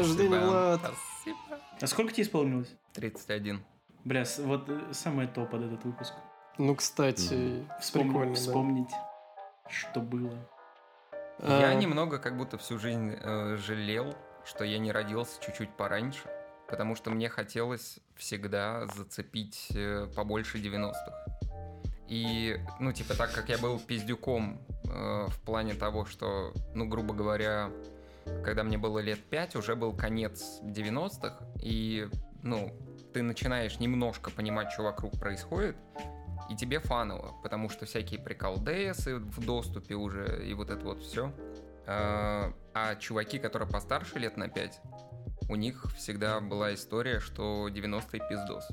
рождения, Влад. Спасибо. А сколько тебе исполнилось? 31. Бля, вот э, самое то под этот выпуск. Ну, кстати, Вспом- прикольно, да. Вспомнить, что было. Я А, немного как будто всю жизнь э, жалел, что я не родился чуть-чуть пораньше, потому что мне хотелось всегда зацепить э, побольше 90-х. И, ну, типа, так как я был пиздюком э, в плане того, что, ну, грубо говоря, когда мне было лет 5, уже был конец 90-х, и, ну, ты начинаешь немножко понимать, что вокруг происходит, и тебе фаново, потому что всякие приколдесы в доступе уже, и вот это вот все. А, а чуваки, которые постарше лет на 5, у них всегда была история, что 90-й пиздос.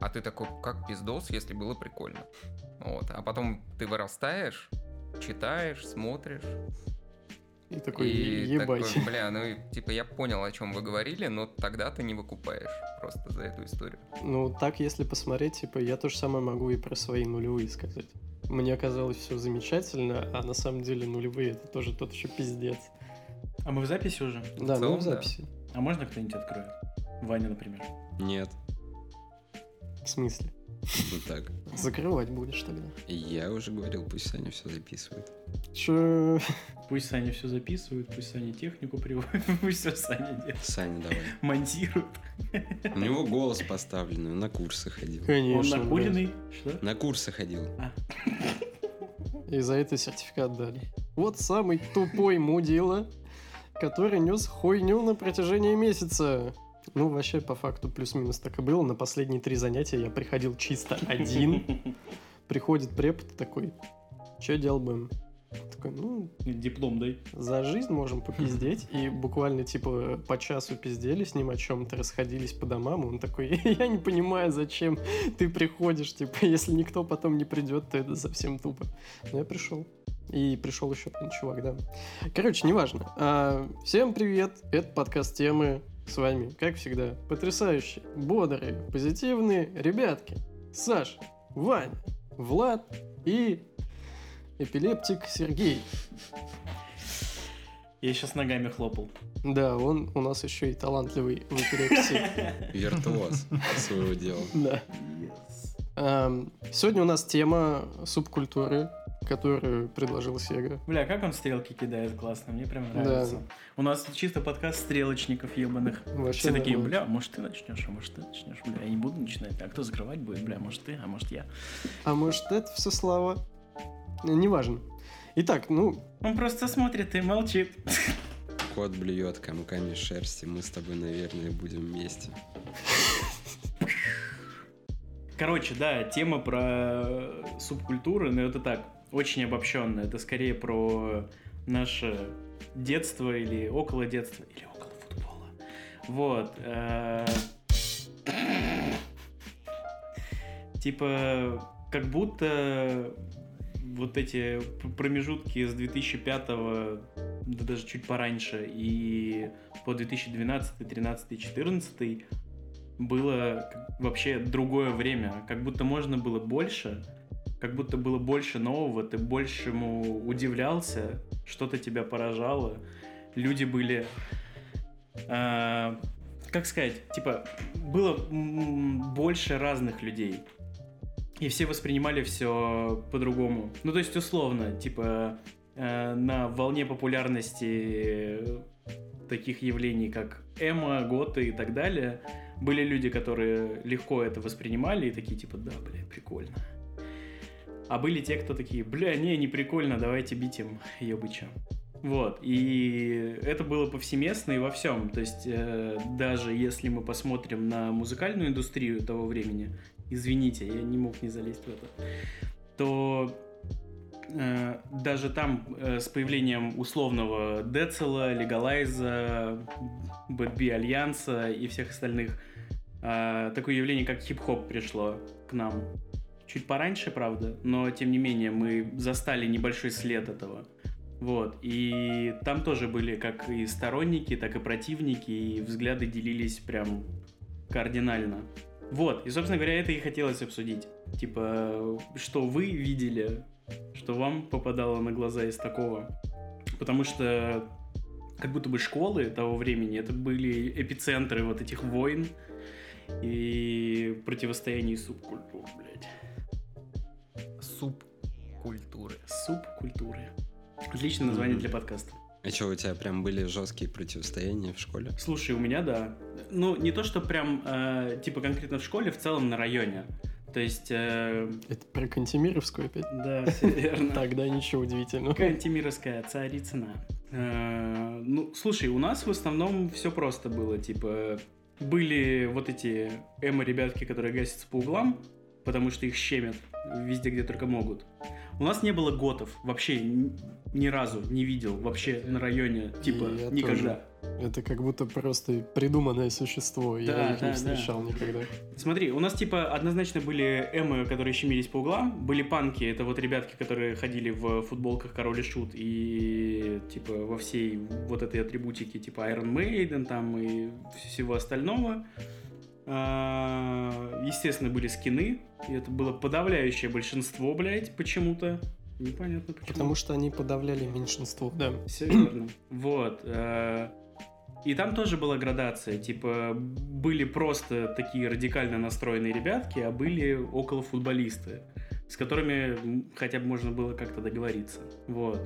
А ты такой, как пиздос, если было прикольно. Вот. А потом ты вырастаешь, читаешь, смотришь. И такой, и ебать. такой, бля, ну типа я понял, о чем вы говорили, но тогда ты не выкупаешь просто за эту историю. Ну, так, если посмотреть, типа, я то же самое могу и про свои нулевые сказать. Мне казалось все замечательно, а на самом деле нулевые это тоже тот еще пиздец. А мы в записи уже? Да, целом, ну в да. записи. А можно кто-нибудь откроет? Ваня, например. Нет, В смысле? Вот так. Закрывать будешь тогда. Я уже говорил, пусть Саня все записывает. Че? Пусть Саня все записывает, пусть Саня технику приводит, пусть все Саня делает. Саня, давай. Монтирует. У него голос поставленный, он на курсы ходил. Конечно. Он накуренный. Что? На курсы ходил. блядь. И за это сертификат дали. Вот самый тупой мудила, который нес хуйню на протяжении месяца. Ну, вообще, по факту, плюс-минус так и было. На последние три занятия я приходил чисто один. Приходит препод такой, что делал будем? Такой, ну, Диплом дай. за жизнь можем попиздеть. И буквально, типа, по часу пиздели с ним о чем-то, расходились по домам. Он такой, я не понимаю, зачем ты приходишь, типа, если никто потом не придет, то это совсем тупо. Но я пришел. И пришел еще один чувак, да. Короче, неважно. А, всем привет, это подкаст темы. С вами, как всегда, потрясающие, бодрые, позитивные ребятки. Саша, Ваня, Влад и эпилептик Сергей. Я сейчас ногами хлопал. Да, он у нас еще и талантливый в эпилепсии. Виртуоз своего дела. Да. Эм, Сегодня у нас тема субкультуры, которую предложил Сега. Бля, как он стрелки кидает классно, мне прям нравится. У нас чисто подкаст стрелочников ебаных. Вообще Все такие, бля, может ты начнешь, а может ты начнешь, бля, я не буду начинать. А кто закрывать будет, бля, может ты, а может я. А может это все слава? Э, Неважно. Итак, ну, Он просто смотрит и молчит. Кот блюет комками шерсти, мы с тобой, наверное, будем вместе. Короче, да, тема про субкультуры, но это так, очень обобщенно. Это скорее про наше детство или около детства, или около футбола. Вот. э, Типа, как будто вот эти промежутки с 2005 да даже чуть пораньше и по 2012, 13, 14 было вообще другое время. Как будто можно было больше, как будто было больше нового, ты большему удивлялся, что-то тебя поражало. Люди были... а, как сказать, типа, было больше разных людей. И все воспринимали все по-другому. Ну, то есть, условно, типа, э, на волне популярности таких явлений, как эмо, готы и так далее, были люди, которые легко это воспринимали и такие, типа, да, бля, прикольно. А были те, кто такие, бля, не, не прикольно, давайте бить им ебыча. Вот, и это было повсеместно и во всем. То есть, э, даже если мы посмотрим на музыкальную индустрию того времени, извините, я не мог не залезть в это, то э, даже там э, с появлением условного Децела, Легалайза, Бэтби Альянса и всех остальных, э, такое явление, как хип-хоп пришло к нам. Чуть пораньше, правда, но тем не менее мы застали небольшой след этого. Вот, и там тоже были как и сторонники, так и противники, и взгляды делились прям кардинально. Вот, и, собственно говоря, это и хотелось обсудить. Типа, что вы видели, что вам попадало на глаза из такого. Потому что как будто бы школы того времени, это были эпицентры вот этих войн и противостояний субкультур. Субкультуры. Субкультуры. Отличное название Мгм. для подкаста. А что, у тебя прям были жесткие противостояния в школе? Слушай, у меня да. Ну, не то, что прям, э, типа, конкретно в школе, в целом на районе. То есть, э, Это про Кантемировскую опять? да, все верно. Тогда ничего удивительного. Кантемировская царицына. Э, Ну, слушай, у нас в основном все просто было. Типа, были вот эти эмо-ребятки, которые гасятся по углам, потому что их щемят везде, где только могут. У нас не было готов. Вообще ни, разу не видел. Вообще на районе. Типа, Я никогда. Это как будто просто придуманное существо. Да, Я их да, не да. встречал никогда. Смотри, у нас типа однозначно были эмы, которые щемились по углам, были панки, это вот ребятки, которые ходили в футболках Король и Шут и типа во всей вот этой атрибутике типа Iron Maiden там и всего остального. А, Естественно, были скины, и это было подавляющее большинство, блядь, почему-то. Непонятно почему. Потому что они подавляли меньшинство, да. Все верно. Вот. э, И там тоже была градация. Типа, были просто такие радикально настроенные ребятки, а были около футболисты, с которыми хотя бы можно было как-то договориться. Вот.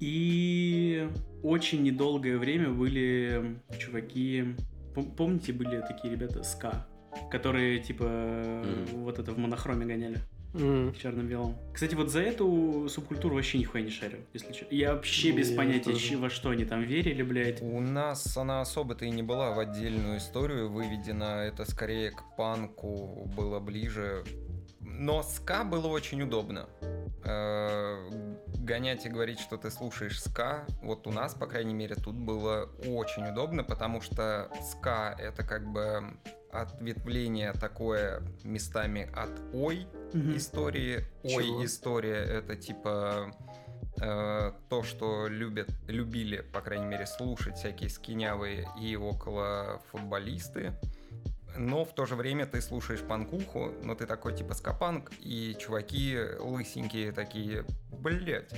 И очень недолгое время были чуваки... пом- Помните, были такие ребята СКА, которые, типа, Мгм. вот это в монохроме гоняли? В черно-белом. Кстати, вот за эту субкультуру вообще нихуя не шарю, если честно. Я вообще без Я понятия, тоже. во что они там верили, блядь. У нас она особо-то и не была в отдельную историю выведена. Это скорее к панку было ближе. Но ска было очень удобно. Гонять и говорить, что ты слушаешь ска, вот у нас, по крайней мере, тут было очень удобно, потому что ска это как бы ответвление такое местами от ой Мгм. истории. Ой, Чего? история это типа э, то, что любят, любили, по крайней мере, слушать всякие скинявые и около футболисты. Но в то же время ты слушаешь панкуху, но ты такой типа скапанк, и чуваки лысенькие такие, блять,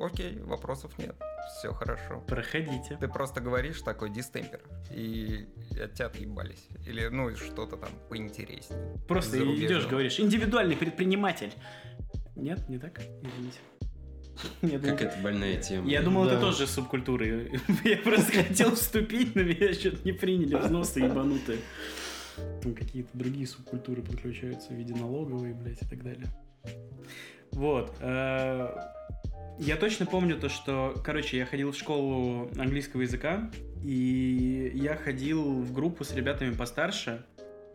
окей, вопросов нет, все хорошо. Проходите. Ты просто говоришь такой дистемпер, и от тебя отъебались. Или, ну, что-то там поинтереснее. Просто идешь, говоришь, индивидуальный предприниматель. Нет, не так? Извините. Я думал, Как это больная тема. я думал, это Да. тоже субкультуры. Я просто хотел вступить, но меня что-то не приняли взносы ебанутые. Там какие-то другие субкультуры подключаются в виде налоговой, блядь, и так далее. Вот. э, Я точно помню то, что, короче, я ходил в школу английского языка, и я ходил в группу с ребятами постарше,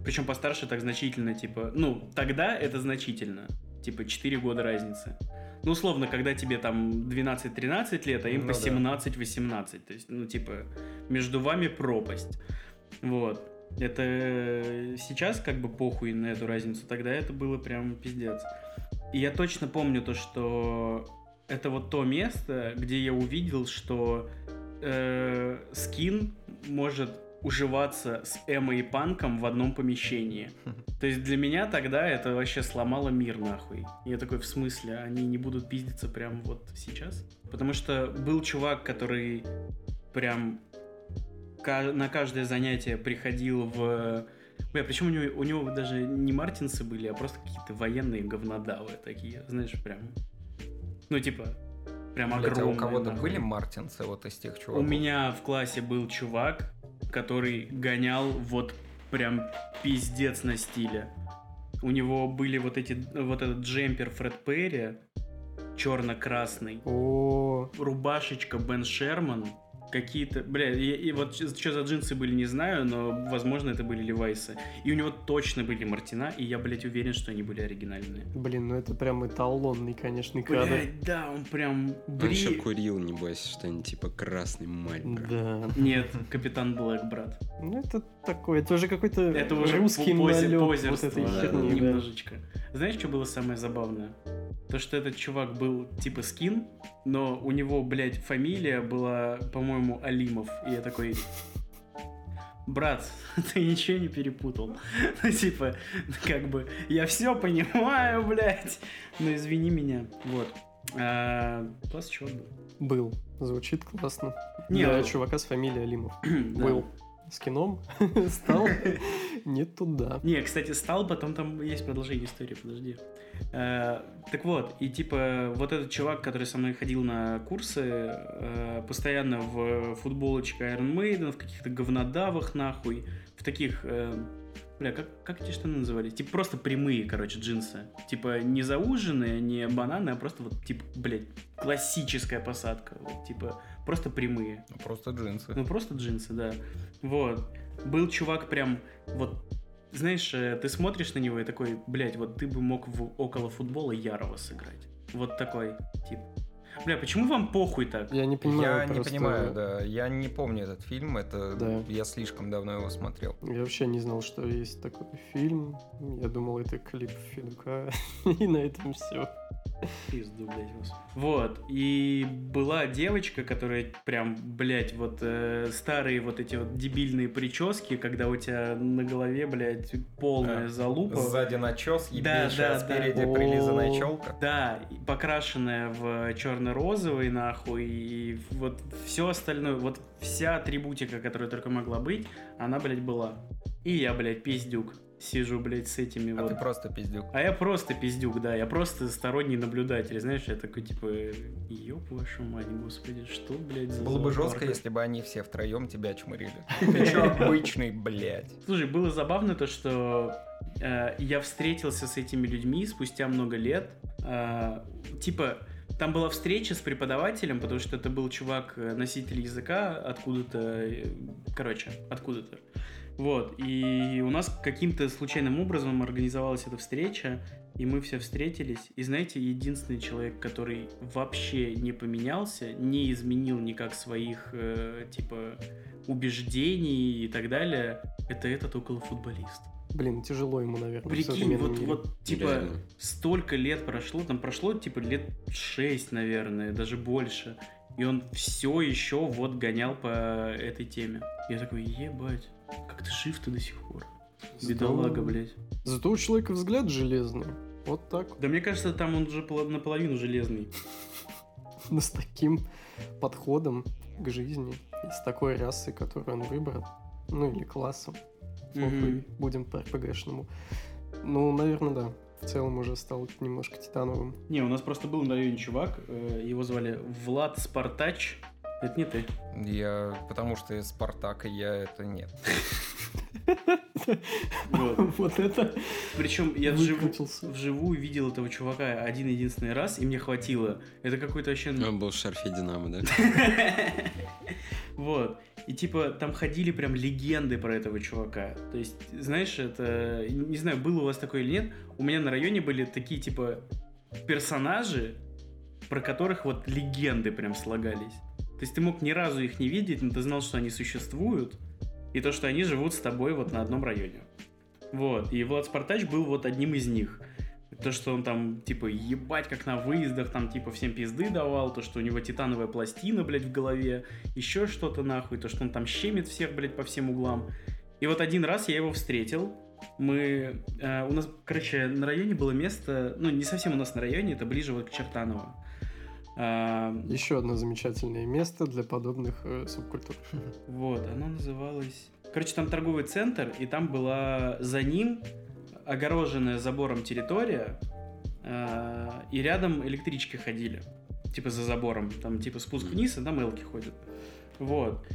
причем постарше так значительно, типа, ну, тогда это значительно, типа 4 года разницы. Ну, условно, когда тебе там 12-13 лет, а им Ну по да. 17-18. То есть, ну, типа, между вами пропасть. Вот. Это сейчас как бы похуй на эту разницу, тогда это было прям пиздец. И я точно помню то, что это вот то место, где я увидел, что э, скин может уживаться с эмо и панком в одном помещении. То есть для меня тогда это вообще сломало мир нахуй. Я такой, в смысле, они не будут пиздиться прям вот сейчас? Потому что был чувак, который прям на каждое занятие приходил в... Бля, причем у него, у него даже не мартинсы были, а просто какие-то военные говнодавы такие, знаешь, прям... Ну, типа, прям Блядь, а огромные. у кого-то нахуй. были мартинсы вот из тех У чуваков? меня в классе был чувак, который гонял вот прям пиздец на стиле. У него были вот эти, вот этот джемпер Фред Перри, черно-красный, О, рубашечка Бен Шерман, какие-то, бля, и, и вот что за джинсы были, не знаю, но, возможно, это были Левайсы. И у него точно были Мартина, и я, блядь, уверен, что они были оригинальные. блин, ну это прям эталонный, конечно, кадр. Блядь, да, он прям Он бри... еще курил, небось, что-нибудь типа красный малька. Да. Нет, Капитан Блэк, брат. Ну это такое, это уже какой-то Это уже русский позе- налет вот этой да, херни, да. немножечко. Знаешь, что было самое забавное? То, что этот чувак был типа скин, но у него, блядь, фамилия была, по-моему, Алимов. И я такой... Брат, ты ничего не перепутал. Ну, типа, как бы, я все понимаю, блядь. Но извини меня. Вот. А, класс чувак был. Был. Звучит классно. Не, Для ну- чувака с фамилией Алимов. Да. Был с кином, стал не туда. Не, кстати, стал, потом там есть продолжение истории, подожди. Э, так вот, и типа вот этот чувак, который со мной ходил на курсы, э, постоянно в футболочке Iron Maiden, в каких-то говнодавах нахуй, в таких... э, Бля, как, как эти штаны назывались? Типа просто прямые, короче, джинсы. Типа не зауженные, не бананы, а просто вот, типа, блядь, классическая посадка. Вот, типа, просто прямые. Ну, Просто джинсы. Ну, просто джинсы, да. Вот. Был чувак прям, вот, знаешь, э, ты смотришь на него и такой, блядь, вот ты бы мог в около футбола Ярова сыграть. Вот такой тип. Бля, почему вам похуй так? Я не понимаю я не просто- понимаю, да. Я не помню этот фильм. Это Да. я слишком давно его смотрел. Я вообще не знал, что есть такой фильм. Я думал, это клип Федука. И на этом все. Пизду, блядь, вас. Вот. И была девочка, которая прям, блядь, вот э, старые вот эти вот дебильные прически, когда у тебя на голове, блядь, полная А, залупа. Сзади начес, Да, ебейшая, да, а да. спереди О. прилизанная челка. Да, и покрашенная в черно-розовый, нахуй, и вот все остальное, вот вся атрибутика, которая только могла быть, она, блядь, была. И я, блядь, пиздюк. Сижу, блядь, с этими А вот. ты просто пиздюк. А я просто пиздюк, да, я просто сторонний наблюдатель, знаешь, я такой, типа, ёб вашу мать, господи, что, блядь, за Было бы жестко, зоопарк?» если бы они все втроем тебя чмырили. Ты чё обычный, блядь? Слушай, было забавно то, что э, я встретился с этими людьми спустя много лет. Э, типа, там была встреча с преподавателем, потому что это был чувак, э, носитель языка откуда-то, короче, откуда-то. Вот, и у нас каким-то случайным образом организовалась эта встреча, и мы все встретились. И знаете, единственный человек, который вообще не поменялся, не изменил никак своих, э, типа, убеждений и так далее, это этот околофутболист. Блин, тяжело ему, наверное, Прикинь, вот, мире. вот, типа, Реально. столько лет прошло, там прошло, типа, лет 6, наверное, даже больше. И он все еще вот гонял по этой теме. Я такой, ебать, как ты жив-то до сих пор? Бедолага, Здорово. блядь. Зато у человека взгляд железный. Вот так. Да мне кажется, там он уже поло- наполовину железный. Но с таким подходом к жизни с такой расой, которую он выбрал, ну или классом, похуй, будем по РПГшному. Ну, наверное, да. В целом уже стал немножко титановым. Не, у нас просто был на районе чувак, э, его звали Влад Спартач. Это не ты. Я... Потому что из Спартака я это нет. Вот. Вот это Причем я вживую, вживую видел этого чувака один единственный раз, и мне хватило. Это какой-то вообще... Он был в шарфе Динамо, да? Вот. И типа там ходили прям легенды про этого чувака. То есть, знаешь, это... Не знаю, было у вас такое или нет. У меня на районе были такие типа персонажи, про которых вот легенды прям слагались. То есть ты мог ни разу их не видеть, но ты знал, что они существуют. И то, что они живут с тобой вот на одном районе. Вот. И Влад Спартач был вот одним из них. То, что он там, типа, ебать, как на выездах, там, типа, всем пизды давал, то, что у него титановая пластина, блядь, в голове, еще что-то нахуй, то, что он там щемит всех, блядь, по всем углам. И вот один раз я его встретил, мы... э, у нас, короче, на районе было место, ну, не совсем у нас на районе, это ближе вот к Чертаново. А, Еще одно замечательное место для подобных э, субкультур. Вот, оно называлось... Короче, там торговый центр, и там была за ним огороженная забором территория, э, и рядом электрички ходили, типа за забором, там типа спуск вниз, и там элки ходят. Вот.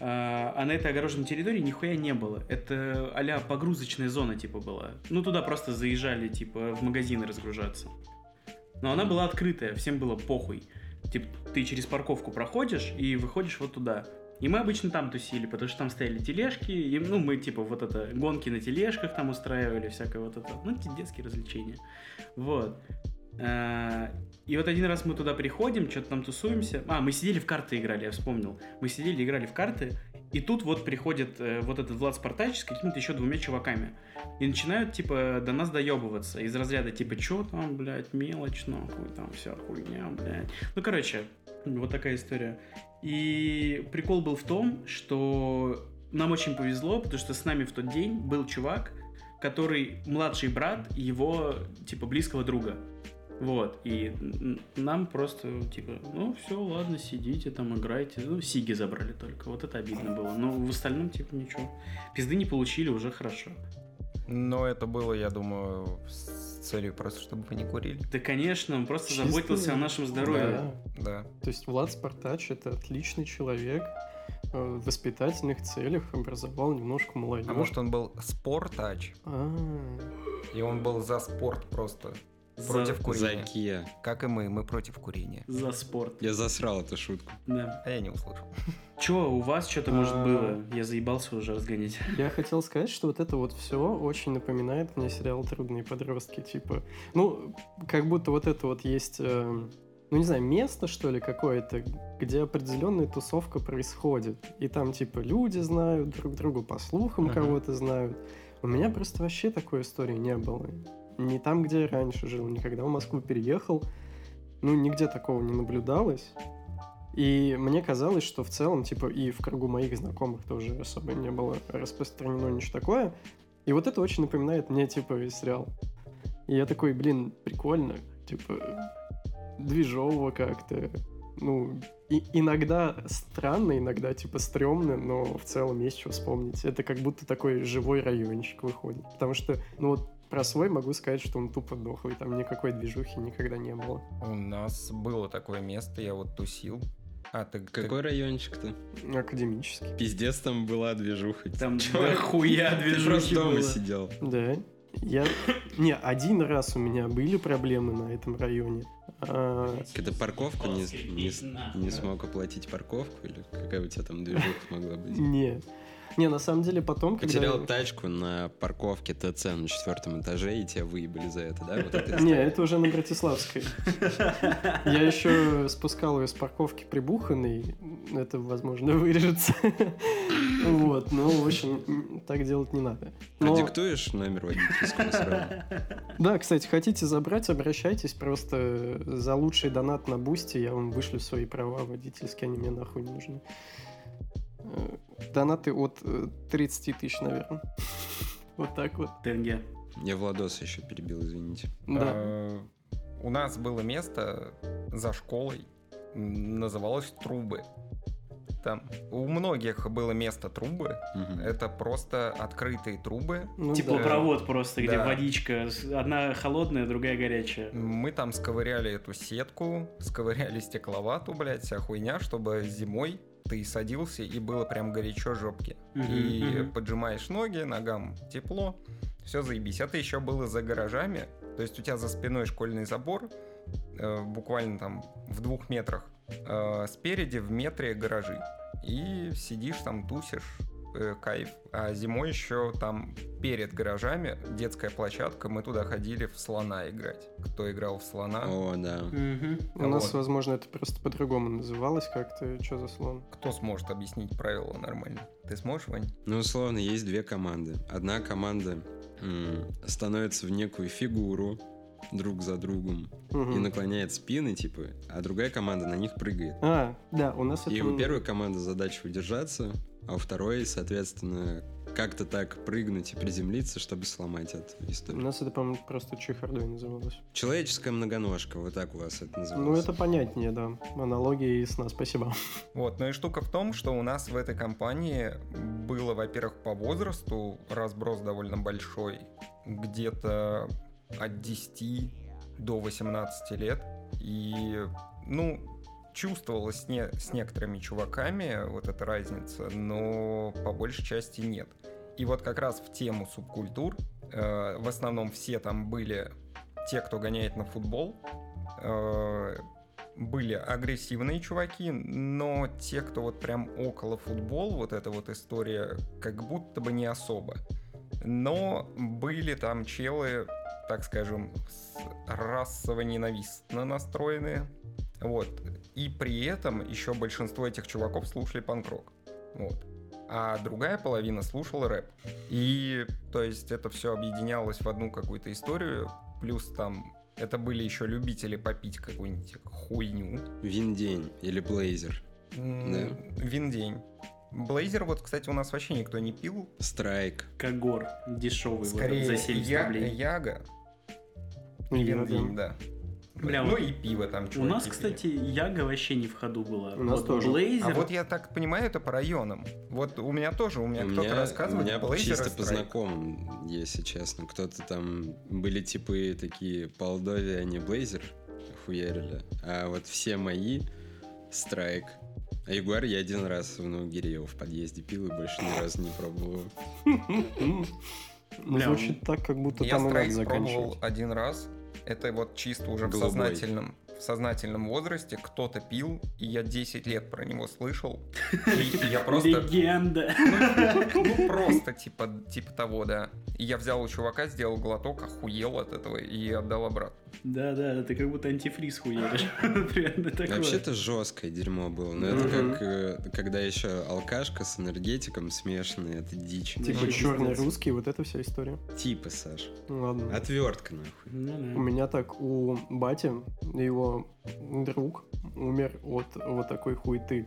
А а на этой огороженной территории нихуя не было. Это а погрузочная зона, типа, была. Ну, туда просто заезжали, типа, в магазины разгружаться. Но она была открытая, всем было похуй. Типа, ты через парковку проходишь и выходишь вот туда. И мы обычно там тусили, потому что там стояли тележки, и, ну, мы, типа, вот это, гонки на тележках там устраивали, всякое вот это, ну, эти детские развлечения. Вот. А, И вот один раз мы туда приходим, что-то там тусуемся. А, мы сидели в карты играли, я вспомнил. Мы сидели, играли в карты, и тут вот приходит э, вот этот Влад Спартач с какими-то еще двумя чуваками. И начинают, типа, до нас доебываться. Из разряда, типа, что там, блядь, мелочь, нахуй, там вся хуйня, блядь. Ну, короче, вот такая история. И прикол был в том, что нам очень повезло, потому что с нами в тот день был чувак, который младший брат его, типа, близкого друга. Вот, и нам просто, типа, ну все, ладно, сидите там, играйте. Ну, Сиги забрали только, вот это обидно было. Но в остальном, типа, ничего. Пизды не получили, уже хорошо. Но это было, я думаю, с целью просто, чтобы вы не курили. Да, конечно, он просто Чисто- заботился о нашем здоровье. Да. Да. То есть Влад Спартач это отличный человек, э, в воспитательных целях образовал немножко молодежь. А может он был спортач, А, и он был за спорт просто. За- Против За курения. Kia. Как и мы, мы против курения. За спорт. Я засрал эту шутку. Да. А я не услышал. Че, у вас что-то, может, А. было? Я заебался уже разгонять. Я хотел сказать, что вот это вот все очень напоминает мне сериал «Трудные подростки». Типа, ну, как будто вот это вот есть, э, ну, не знаю, место, что ли, какое-то, где определенная тусовка происходит. И там, типа, люди знают друг друга, по слухам Ага. кого-то знают. У меня просто вообще такой истории не было. Не там, где я раньше жил, никогда в Москву переехал. Ну, нигде такого не наблюдалось. И мне казалось, что в целом, типа, и в кругу моих знакомых тоже особо не было распространено ничего такое. И вот это очень напоминает мне, типа, весь сериал. И я такой, блин, прикольно, типа, движово как-то. Ну, и иногда странно, иногда, типа, стрёмно, но в целом есть что вспомнить. Это как будто такой живой райончик выходит. Потому что, ну вот, про свой могу сказать, что он тупо дохлый, там никакой движухи никогда не было. У нас было такое место, я вот тусил. А, ты... ты- Какой райончик-то? Академический. Пиздец, там была движуха. Там Ты просто движухи дома было. сидел. Да. Я... Не, один раз у меня были проблемы на этом районе. А, Когда парковку не, не, не смог оплатить парковку, или какая у тебя там движуха могла быть? не. Не, на самом деле потом, когда... Потерял тачку на парковке ТЦ на четвертом этаже, и тебя выебали за это, да? Вот это Не, это уже на Братиславской. Я еще спускал ее с парковки прибуханной. Это, возможно, вырежется. Вот, ну, в общем, так делать не надо. Но- Продиктуешь номер водительского сразу? Да, кстати, хотите забрать, обращайтесь. Просто за лучший донат на бусте я вам вышлю свои права водительские, они мне нахуй не нужны. Э, Донаты от э, 30 тысяч, наверное. Вот так вот. Тенге. Я Владос еще перебил, извините. Да. Э, У нас было место за школой, называлось Трубы. Там у многих было место трубы. Мгм. Это просто открытые трубы. Ну да. Теплопровод просто, где Да. водичка. Одна холодная, другая горячая. Мы там сковыряли эту сетку, сковыряли стекловату, блядь, вся хуйня, чтобы зимой ты садился и было прям горячо жопки. Мгм, и поджимаешь ноги, ногам тепло, все заебись. Это еще было за гаражами, то есть у тебя за спиной школьный забор, э, буквально там в двух метрах, э, спереди в метре гаражи. И сидишь там, тусишь, э, кайф. А зимой еще там перед гаражами детская площадка, мы туда ходили в слона играть. Кто играл в слона? О, да. Мгм. У нас, Вот. возможно, это просто по-другому называлось как-то. Что за слон? Кто сможет объяснить правила нормально? Ты сможешь, Вань? Ну, условно, есть две команды. Одна команда м, становится в некую фигуру друг за другом и Мгм. наклоняет спины, типа, а другая команда на них прыгает. А, да, у нас И это... у первой команды задача удержаться, а у второй, соответственно, как-то так прыгнуть и приземлиться, чтобы сломать эту У историю. нас это, по-моему, просто чехардой называлось. Человеческая многоножка, вот так у вас это называется. Ну, это понятнее, да. Аналогия ясна, спасибо. Вот, ну и штука в том, что у нас в этой компании было, во-первых, по возрасту разброс довольно большой, где-то от 10 до 18 лет. И, ну, чувствовалось не- с некоторыми чуваками вот эта разница, но по большей части нет. И вот как раз в тему субкультур, э, в основном все там были те, кто гоняет на футбол, э, были агрессивные чуваки, но те, кто вот прям около футбол, вот эта вот история, как будто бы не особо. Но были там челы, так скажем, с- расово-ненавистно настроенные. Вот. И при этом еще большинство этих чуваков слушали панк-рок. Вот. А другая половина слушала рэп. И, то есть, это все объединялось в одну какую-то историю. Плюс там это были еще любители попить какую-нибудь хуйню. Виндень или Блейзер. М, Виндень. Блейзер, вот, кстати, у нас вообще никто не пил. Страйк. Кагор. Дешевый. вот Скорее, этот за 70 я- рублей. Яга. Виндень, да. Бля, ну вот и пиво там У чуваки нас, пили. кстати, Яга вообще не в ходу была. У нас вот тоже. Блейзер, А вот я так понимаю, это по районам. Вот у меня тоже, у меня У кто-то меня, у меня Blazer чисто по знакомым, если честно. Кто-то там были типы такие Полдови, они Блейзер хуярили. А вот все мои Страйк. А Ягуар я один раз в Наугире его в подъезде пил и больше ни разу не пробовал. Ну, Бля, звучит так, как будто Я там и надо страйк пробовал один раз. Это вот чисто уже в Голубой. сознательном, в сознательном возрасте кто-то пил, и я 10 лет про него слышал. И я просто... легенда. Ну, просто типа, типа того, да. И я взял у чувака, сделал глоток, охуел от этого и отдал обратно. Да-да, ты как будто антифриз такое. Вообще-то жесткое дерьмо было. Но это как э, когда еще алкашка с энергетиком смешанная, это дичь. Типа черный русский, вот эта вся история. Типа, Саш. Ну ладно. Отвертка, нахуй. Ну У меня так, у бати, друг умер от вот такой хуйты.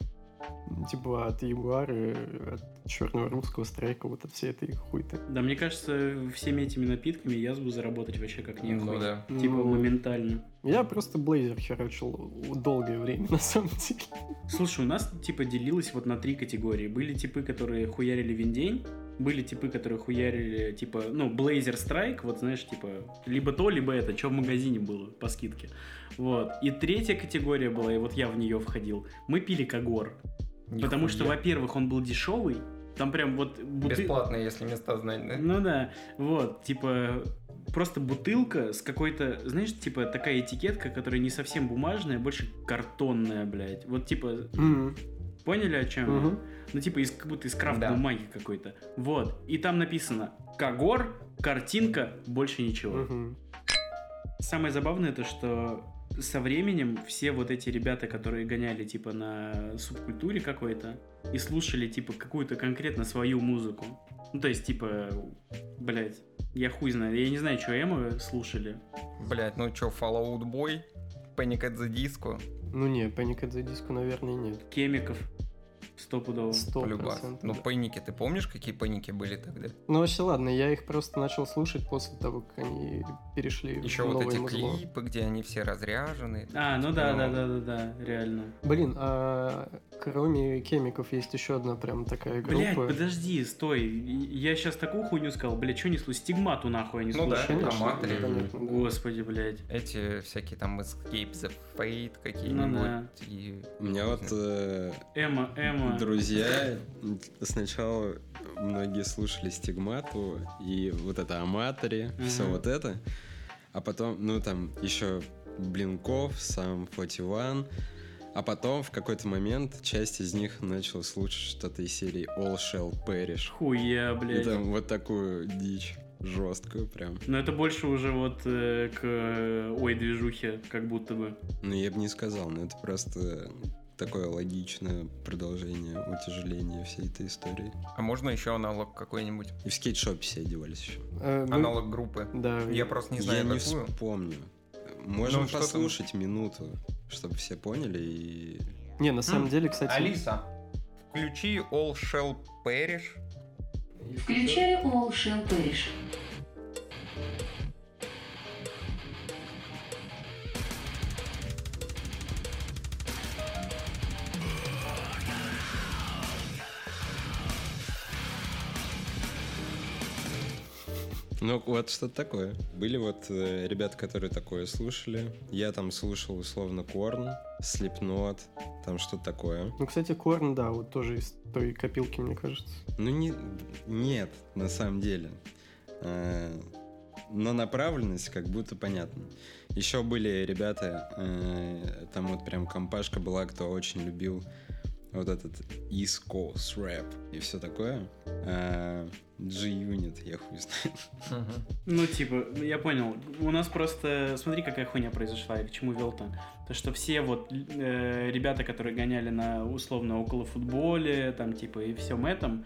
Типа от Ягуара, от черного русского страйка, вот от всей этой хуйты. Да, мне кажется, всеми этими напитками язву заработать вообще как не Ну да. Типа Ну, моментально. Я просто блейзер херачил долгое время, на самом деле. Слушай, у нас типа делилось вот на три категории. Были типы, которые хуярили виндень, были типы, которые хуярили, типа, ну, Blazer Strike, вот знаешь, типа, либо то, либо это, что в магазине было по скидке. Вот. И третья категория была, и вот я в нее входил. Мы пили Кагор. Потому что, во-первых, он был дешевый. Там прям вот бутыль- Бесплатно, если места знать, да? Ну да, вот, типа, просто бутылка с какой-то, знаешь, типа такая этикетка, которая не совсем бумажная, больше картонная, блядь. Вот, типа, Мгм. поняли, о чем я? Мгм. Ну, типа, из, как будто из крафт Да. бумаги какой-то. Вот, и там написано Кагор, картинка, больше ничего. Мгм. Самое забавное то, что со временем все вот эти ребята, которые гоняли типа на субкультуре какой-то и слушали типа какую-то конкретно свою музыку. Ну, то есть, типа, блядь, я хуй знаю, я не знаю, что эмо слушали. Блять, ну чё, Fallout Boy, Panic at the Disco, Ну не, Panic at the Disco, наверное, нет. Кемиков. Стопудово. Сто процентов, Ну, да. паники, ты помнишь, какие паники были тогда? Ну вообще ладно, я их просто начал слушать после того, как они перешли Еще в вот эти музло. клипы, где они все разряжены. А, ну да, Ну, да, да, да, да, реально. Блин, а кроме кемиков есть еще одна прям такая Блять, группа. подожди, стой. Я сейчас такую хуйню сказал, блядь, что не слушаю? Стигмату нахуй я не Ну да, слушаю. Конечно, понятно, да. Господи, блядь. Эти всякие там Escape the Fate какие-нибудь. Ну да. и- У меня вот э, Эма, Эма. друзья сначала многие слушали стигмату и вот это аматори, все Мгм. вот это. А потом, ну там еще Блинков, сам 41. А потом в какой-то момент часть из них начала слушать что-то из серии All Shall Perish. Хуя, И блядь. там вот такую дичь жесткую прям. Но это больше уже вот э, к э, ой движухе, как будто бы. Ну, я бы не сказал, но это просто такое логичное продолжение утяжеления всей этой истории. А можно еще аналог какой-нибудь? И в скейт-шопе все одевались еще. Э, вы- Аналог группы. Да. Я просто не знаю, я не какую. вспомню. Можем Ну, что там? послушать минуту, чтобы все поняли и... Не, на самом М, деле, кстати... Алиса, включи All Shall Perish. Включаю All Shall Perish. Ну, вот что-то такое. Были вот э, ребята, которые такое слушали. Я там слушал условно Корн, Слепнот, там что-то такое. Ну, кстати, Корн, да, вот тоже из той копилки, мне кажется. Ну, не, нет, на самом деле. Э, Но направленность как будто понятна. Еще были ребята, э, там вот прям компашка была, кто очень любил вот этот East Coast рэп и все такое. Э, G-Unit, я хуй знаю. Ну, типа, я понял. У нас просто, смотри, какая хуйня произошла, и к чему вел-то. То, что все вот э, ребята, которые гоняли на условно около футболе, там, типа, и всем этом,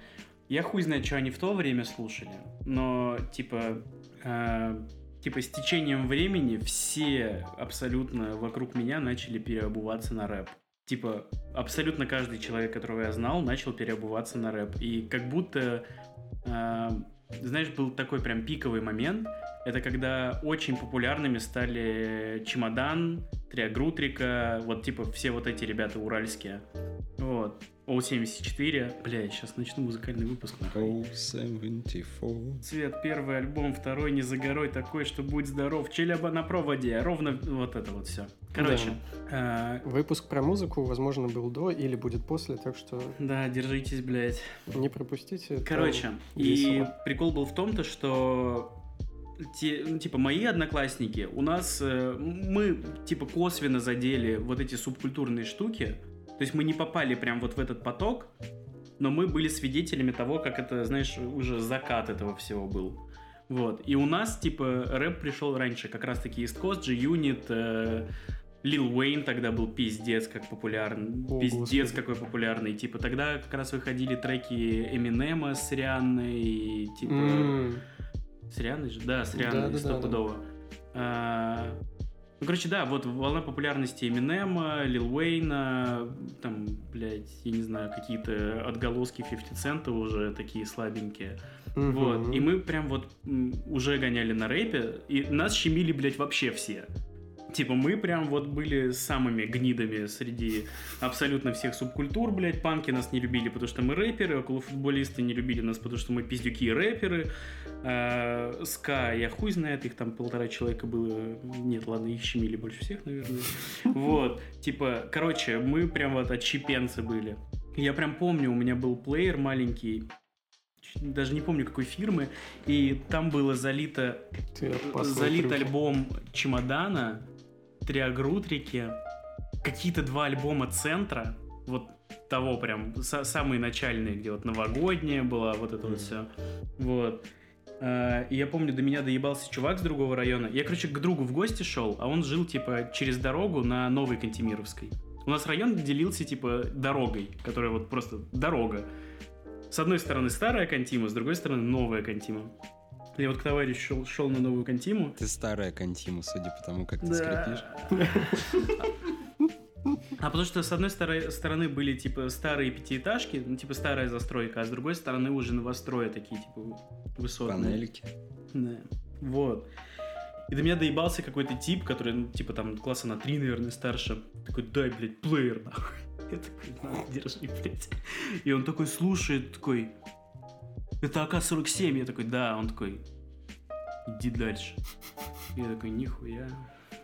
я хуй знает, что они в то время слушали, но, типа, э, типа, с течением времени все абсолютно вокруг меня начали переобуваться на рэп. Типа, абсолютно каждый человек, которого я знал, начал переобуваться на рэп. И как будто, э, знаешь, был такой прям пиковый момент, это когда очень популярными стали Чемодан, Триагрутрика, вот типа все вот эти ребята уральские. Вот. О-74. Бля, я сейчас начну музыкальный выпуск. нахуй. Oh, 74. Цвет, первый альбом, второй не за горой, такой, что будь здоров, челяба на проводе, ровно вот это вот все. Короче, а, Выпуск про музыку, возможно, был до или будет после, так что да, держитесь, блядь. не пропустите. Короче, и прикол был в том-то, что те, ну, типа мои одноклассники, у нас э, мы типа косвенно задели вот эти субкультурные штуки, то есть мы не попали прям вот в этот поток, но мы были свидетелями того, как это, знаешь, уже закат этого всего был. Вот. И у нас, типа, рэп пришел раньше, как раз-таки East Coast, G-Unit, э, Lil Wayne тогда был пиздец как популярный. О, пиздец господи. какой популярный. Типа, тогда как раз выходили треки Эминема с Рианной, типа... М, С Рианной же? Да, с Рианной, Да-да-да-да. стопудово. А, Ну, короче, да, вот волна популярности Эминема, Лил Уэйна, там, блядь, я не знаю, какие-то отголоски 50 цента уже такие слабенькие. мгм. Вот, и мы прям вот уже гоняли на рэпе, и нас щемили, блядь, вообще все. Типа мы прям вот были самыми гнидами среди абсолютно всех субкультур, блядь. Панки нас не любили, потому что мы рэперы, околофутболисты не любили нас, потому что мы пиздюки и рэперы. А, ска, я хуй знает, их там полтора человека было. Нет, ладно, их щемили больше всех, наверное. Вот, типа, короче, мы прям вот отщепенцы были. Я прям помню, у меня был плеер маленький, даже не помню какой фирмы, и там было залито залит альбом Чемодана, Триагрутрики, какие-то два альбома Центра, вот того прям, са- самые начальные, где вот новогодняя была, вот это вот Мгм. все. Вот. А, И я помню, до меня доебался чувак с другого района. Я, короче, к другу в гости шел, а он жил, типа, через дорогу на Новой Кантемировской. У нас район делился, типа, дорогой, которая вот просто дорога. С одной стороны старая Кантима, с другой стороны новая Кантима. Я вот к товарищу шел, шел на новую Кантиму. Ты старая контима, судя по тому, как ты Да. скрипишь. А потому что с одной стороны, были типа старые пятиэтажки, ну типа старая застройка, а с другой стороны уже новострои такие типа высотные. Панельки. Да. Вот. И до меня доебался какой-то тип, который, ну, типа, там, класса на три, наверное, старше. Такой, дай, блядь, плеер, нахуй. Я такой, на, держи, блядь. И он такой слушает, такой, это АК-47. Я такой, да. Он такой, иди дальше. Я такой, нихуя.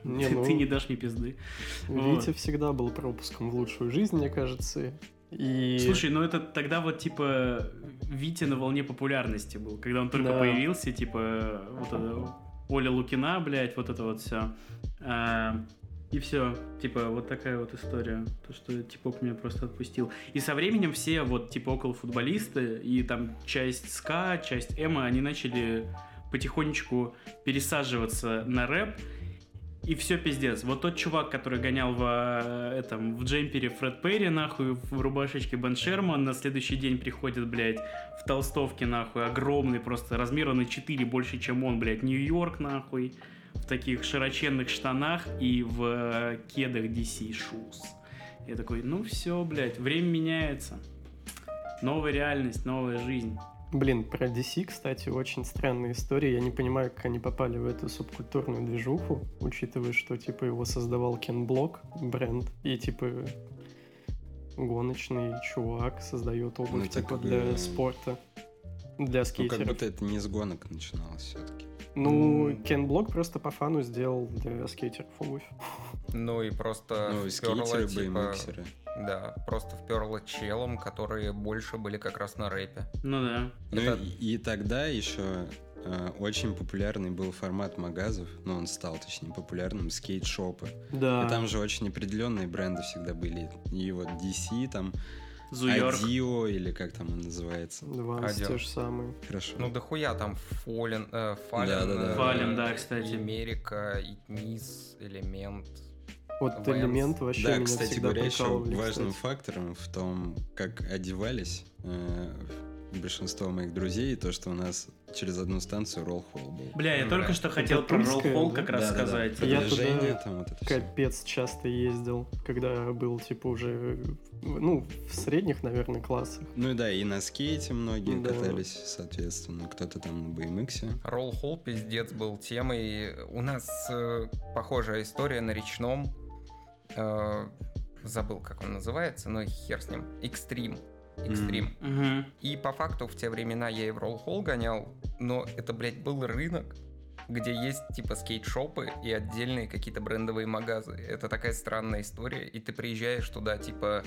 Не, ты, ну- ты не дашь мне пизды. Вот. Витя всегда был пропуском в лучшую жизнь, мне кажется. И... Слушай, ну это тогда вот типа Витя на волне популярности был, когда он только Да. появился, типа вот это Оля Лукина, блядь, вот это вот все. И все, типа вот такая вот история, то что типок меня просто отпустил. И со временем все вот типа около футболисты и там часть ска, часть эма, они начали потихонечку пересаживаться на рэп. И все пиздец. Вот тот чувак, который гонял в, этом, в джемпере Фред Перри, нахуй, в рубашечке Бен Шерман, на следующий день приходит, блядь, в толстовке, нахуй, огромный, просто размера на 4 больше, чем он, блядь, Нью-Йорк, нахуй, в таких широченных штанах и в э, кедах DC Shoes. Я такой, ну все, блядь, время меняется. Новая реальность, новая жизнь. Блин, про DC, кстати, очень странная история. Я не понимаю, как они попали в эту субкультурную движуху, учитывая, что, типа, его создавал Кен Блок, бренд, и, типа, гоночный чувак создает обувь, Ну, так, типа, для э, спорта, для Ну, скейтеров. как будто это не с гонок начиналось все-таки. Ну. Кен Блок просто по фану сделал для скейтеров обувь. Ну и просто Ну, и скейтеры, типа, беймиксеры. Да, просто вперло челом, которые больше были как раз на рэпе. Ну да. Ну Это- и, и тогда еще э, очень популярный был формат магазов, ну он стал, точнее, популярным, скейт-шопы. Да. И там же очень определенные бренды всегда были. И вот DC, там, Зуйорк. Адио, или как там он называется. Ванс Адио. те же самые. Хорошо. Ну дохуя там Фолен, э, Фален, Да-да-да. э, Фален, да, кстати. Америка, Итнис, Элемент. Вот Вэнс. элемент вообще да, меня кстати всегда говоря, еще важным кстати. фактором в том, как одевались э, большинство моих друзей, то, что у нас через одну станцию ролл-холл был. Бля, я Да. только что хотел про Тульская, ролл-холл да? как раз Да-да-да. сказать. Я Продвижение, туда там вот это. Капец часто ездил, когда был, типа, уже, ну, в средних, наверное, классах. Ну и да, и на скейте многие Да. катались, соответственно, кто-то там на BMX. Ролл-холл пиздец был темой. У нас э, похожая история на речном. Э, забыл, как он называется, но хер с ним. Экстрим. Экстрим. Мгм. И по факту в те времена я и в ролл-холл гонял, но это, блядь, был рынок, где есть типа скейт-шопы и отдельные какие-то брендовые магазы. Это такая странная история, и ты приезжаешь туда типа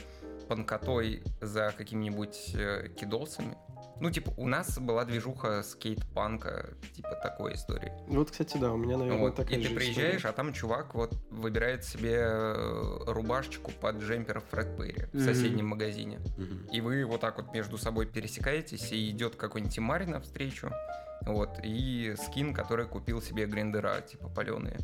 панкотой за какими-нибудь э, кидосами. Ну, типа, у нас была движуха скейт-панка, типа такой истории. Вот, кстати, да, у меня, наверное, Вот, такая и ты же приезжаешь, история. а там чувак вот выбирает себе э, рубашечку под джемпер Фред Перри в Мгм. соседнем магазине. Мгм. И вы вот так вот между собой пересекаетесь, и идет какой-нибудь Тимари навстречу, вот, и скин, который купил себе гриндера, типа паленые.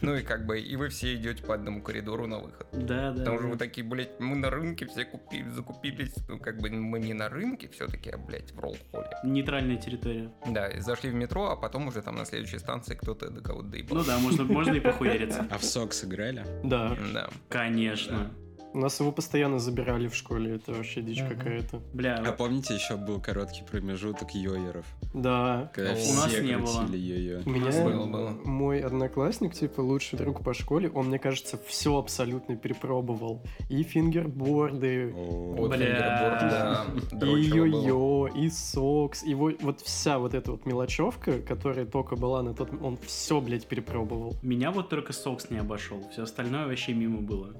Ну и как бы, и вы все идете по одному коридору на выход. Да, да. Потому что вы такие, блядь, мы на рынке все купили, закупились. Ну, как бы мы не на рынке все-таки, а, блядь, в ролл-холле. Нейтральная территория. Да, и зашли в метро, а потом уже там на следующей станции кто-то до кого-то доебал. Ну да, можно, можно и похуяриться. А в сокс играли? Да, Да. Конечно. Нас его постоянно забирали в школе, это вообще дичь Мгм. какая-то. Бля, А помните, еще был короткий промежуток йоеров, Да, когда У все нас не было. йо-йо. У меня было, было. мой одноклассник, типа, лучший друг по школе, он, мне кажется, все абсолютно перепробовал. И фингерборды, О, Бля. да, и йо-йо, и сокс, и вот, вот вся вот эта вот мелочевка, которая только была на тот он все, блядь, перепробовал. меня вот только Сокс не обошел. Все остальное вообще мимо было.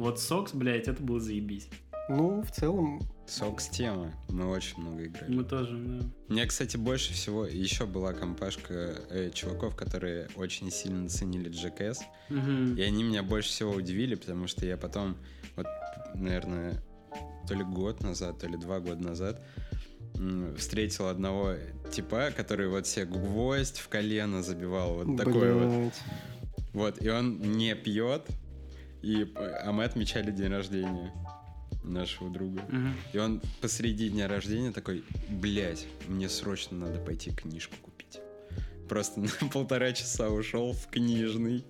Вот Сокс, блядь, это было заебись. Ну, в целом, Сокс тема. Мы очень много играли. Мы тоже, да. Мне, кстати, больше всего еще была компашка э, чуваков, которые очень сильно ценили GKS. Мгм. И они меня больше всего удивили, потому что я потом, вот, наверное, то ли год назад, то ли два года назад встретил одного типа, который вот себе гвоздь в колено забивал, вот такой вот. Вот, и он не пьет, и, а мы отмечали день рождения нашего друга. Мгм. И он посреди дня рождения такой, блять, мне срочно надо пойти книжку купить. Просто на полтора часа ушел в книжный.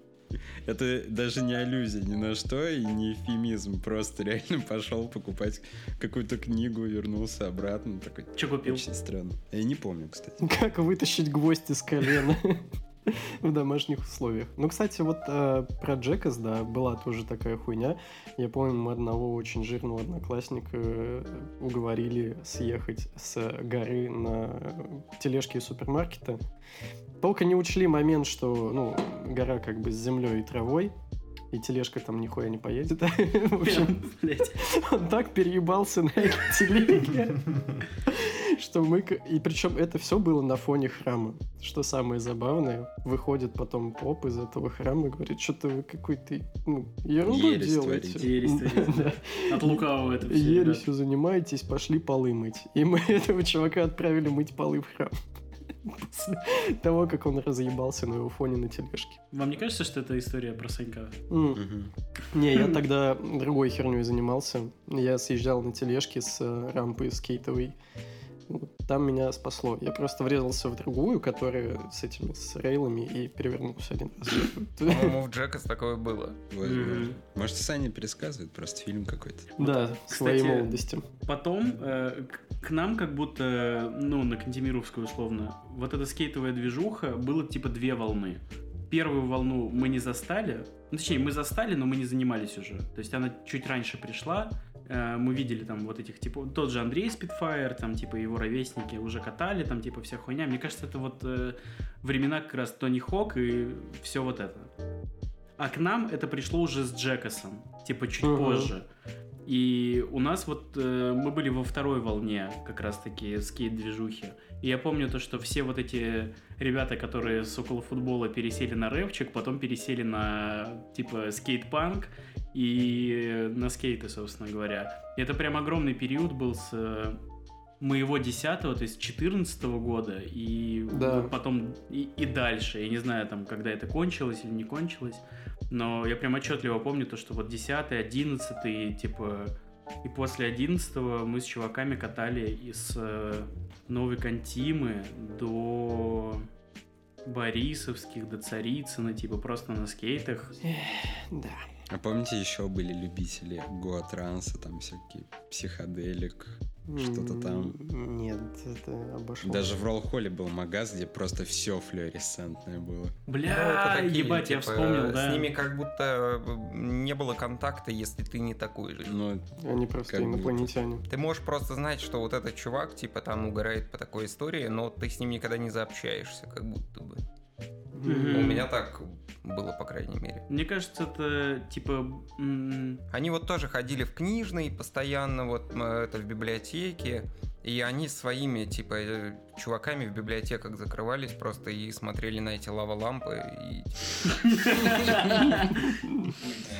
Это даже не аллюзия ни на что и не эфемизм. Просто реально пошел покупать какую-то книгу, вернулся обратно. Такой, Че купил? очень странно. Я не помню, кстати. Как вытащить гвоздь из колена в домашних условиях. Ну, кстати, вот э, про Джекас, да, была тоже такая хуйня. Я помню, мы одного очень жирного одноклассника э, уговорили съехать с горы на тележке из супермаркета. Только не учли момент, что, ну, гора как бы с землей и травой, и тележка там нихуя не поедет. В общем, он так переебался на этой телеге, что мы... И причем это все было на фоне храма. Что самое забавное, выходит потом поп из этого храма и говорит, что-то вы какой-то ну, ерунду Ересь делаете. творите. Ересь. Да. От лукавого это все. Ересью занимаетесь, пошли полы мыть. И мы этого чувака отправили мыть полы в храм. После того, как он разъебался на его фоне на тележке. Вам не кажется, что это история про Санька? М. Мгм. Не, я тогда другой херней занимался. Я съезжал на тележке с э, рампы скейтовой. Вот Там меня спасло. Я просто врезался в другую, которая с этими, с рейлами, и перевернулся один раз. По-моему, в Джекас такое было. Может, Саня пересказывает просто фильм какой-то. Да, своей Кстати, молодости. Потом э, к- нам как будто, ну, на Кантемировскую условно, вот эта скейтовая движуха, было типа две волны. Первую волну мы не застали, ну, точнее, мы застали, но мы не занимались уже. То есть она чуть раньше пришла, мы видели там вот этих, типа, тот же Андрей Спитфайр, там, типа, его ровесники уже катали, там, типа, вся хуйня. Мне кажется, это вот э, времена как раз Тони Хок и все вот это. А к нам это пришло уже с Джекосом, типа, чуть Мгм. позже. И у нас вот э, мы были во второй волне как раз-таки скейт-движухи. И я помню то, что все вот эти ребята, которые с около футбола пересели на рэпчик, потом пересели на типа скейт-панк и на скейты, собственно говоря. И это прям огромный период был с э, моего 10 то есть 14 года, и Да. потом и, и дальше. Я не знаю, там, когда это кончилось или не кончилось, но я прям отчетливо помню то, что вот 10 11 типа И после 11 мы с чуваками катали из э, Новой Кантимы до Борисовских, до Царицына, типа просто на скейтах. Да. А помните, еще были любители гоа-транса, там всякие психоделик, что-то там. Нет, это обошло. Даже в Ролл-Холле был магаз, где просто все флуоресцентное было. Бля, Ну, это такие, ебать, я типа, вспомнил, да. С ними как будто э, не было контакта, если ты не такой же. Ну, Они просто Как будто. инопланетяне. Ты можешь просто знать, что вот этот чувак, типа, там угорает по такой истории, но ты с ним никогда не заобщаешься, как будто бы. Мгм. У меня так было, по крайней мере. Мне кажется, это типа... Они вот тоже ходили в книжный постоянно, вот это в библиотеке, и они своими, типа, э, чуваками в библиотеках закрывались просто и смотрели на эти лава-лампы, и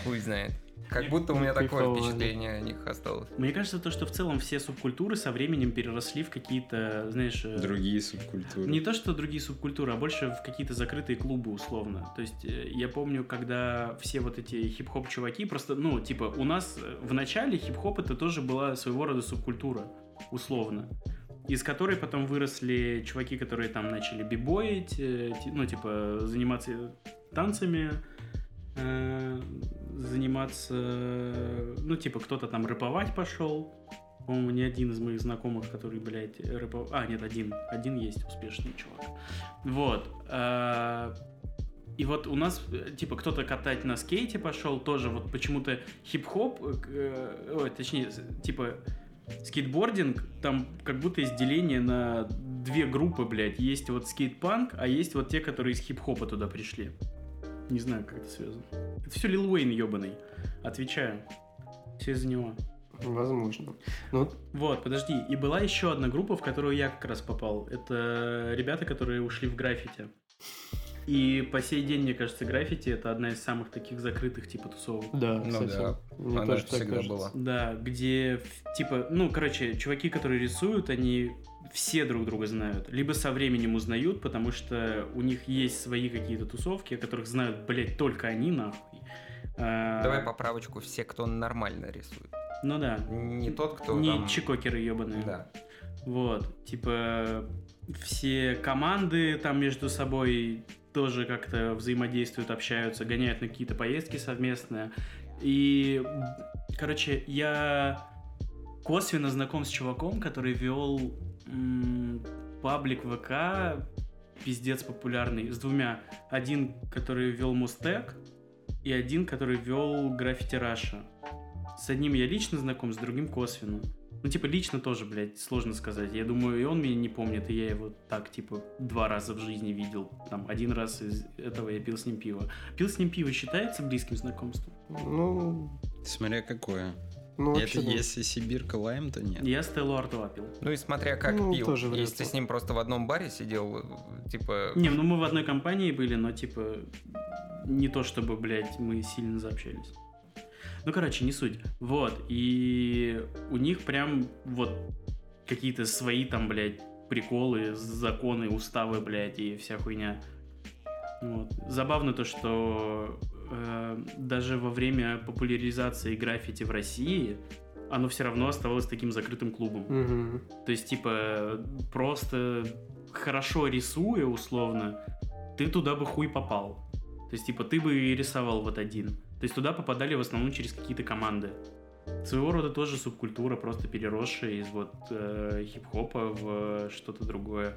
хуй знает. Как будто у меня такое Кайфовали. впечатление о них осталось. Мне кажется, то, что в целом все субкультуры со временем переросли в какие-то, знаешь... э, другие субкультуры. Не то, что другие субкультуры, а больше в какие-то закрытые клубы, условно. То есть э, я помню, когда все вот эти хип-хоп чуваки, просто, ну, типа, у нас э, в начале хип-хоп это тоже была своего рода субкультура, условно. Из которой потом выросли чуваки, которые там начали бибоить, ну, типа, заниматься танцами, заниматься, ну, типа, кто-то там рэповать пошел. По-моему, не один из моих знакомых, который, блядь, рэпов... А, нет, один. Один есть успешный чувак. Вот. а, И вот у нас, э, типа, кто-то катать на скейте пошел, тоже вот почему-то хип-хоп, э, э, ой, точнее, типа, скейтбординг, там как будто есть деление на две группы, блядь. Есть вот скейтпанк, а есть вот те, которые из хип-хопа туда пришли. Не знаю, как это связано. Это все Лил Уэйн ебаный. Отвечаю. Все из-за него. Возможно. Ну, Вот, подожди. И была еще одна группа, в которую я как раз попал. Это ребята, которые ушли в граффити. И по сей день, мне кажется, граффити это одна из самых таких закрытых типа тусовок. да, Ну кстати. да, Мне она тоже всегда кажется. была. Да, где типа, ну, короче, чуваки, которые рисуют, они все друг друга знают. Либо со временем узнают, потому что у них есть свои какие-то тусовки, о которых знают, блядь, только они, нахуй. А, Давай поправочку, все, кто нормально рисует. Ну да. Не тот, кто Не там... чекокеры ебаные. Да. Вот, типа, все команды там между собой тоже как-то взаимодействуют, общаются, гоняют на какие-то поездки совместные. И, короче, я косвенно знаком с чуваком, который вел м, паблик ВК, пиздец популярный, с двумя. Один, который вел Мустек, и один, который вел Граффити Раша. С одним я лично знаком, с другим косвенно. Ну, типа, лично тоже, блядь, сложно сказать. Я думаю, и он меня не помнит, и я его так, типа, два раза в жизни видел. Там, один раз из этого я пил с ним пиво. Пил с ним пиво считается близким знакомством? Ну, Смотря какое. ну Это вообще, да. если Сибирка лайм, то нет. Я Стеллу Артуа пил. Ну и смотря как Ну, пил. тоже Если ты с ним просто в одном баре сидел, типа... Не, ну мы в одной компании были, но, типа, не то чтобы, блядь, мы сильно заобщались. Ну, короче, не суть. Вот, и у них прям вот какие-то свои там, блядь, приколы, законы, уставы, блядь, и вся хуйня. Вот. Забавно то, что э, даже во время популяризации граффити в России оно все равно оставалось таким закрытым клубом. Мгм. То есть, типа, просто хорошо рисуя, условно, ты туда бы хуй попал. То есть, типа, ты бы рисовал вот один. То есть, туда попадали в основном через какие-то команды. Своего рода тоже субкультура, просто переросшая из вот э, хип-хопа в что-то другое.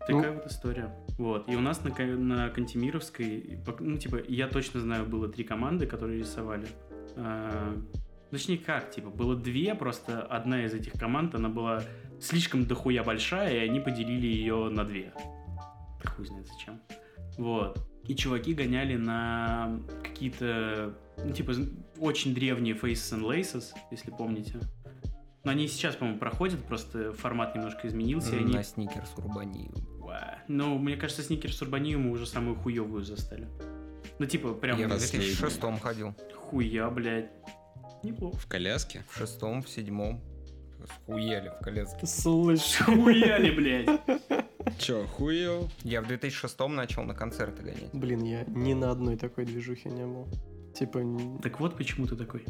Такая вот история. Вот. И у нас на, на Кантемировской, ну, типа, я точно знаю, было три команды, которые рисовали. А, Точнее, как, типа, было две, просто одна из этих команд, она была слишком дохуя большая, и они поделили ее на две. Хуй знает зачем. Вот. И чуваки гоняли на какие-то, ну, типа, очень древние Faces and Laces, если помните. Но они сейчас, по-моему, проходят, просто формат немножко изменился, и они... На сникерс Урбанию. Уа. Ну, мне кажется, сникерс Урбанию мы уже самую хуевую застали. Ну, типа, прям Я в последний. 2006 ходил. хуя, блядь. Неплохо. В коляске? В шестом, в седьмом. Схуяли в коляске. Слышь, Хуяли, блядь. Чё, хуел? Я в 2006 начал на концерты гонять. блин, я ни на одной такой движухе не был. Типа, Так вот почему ты такой.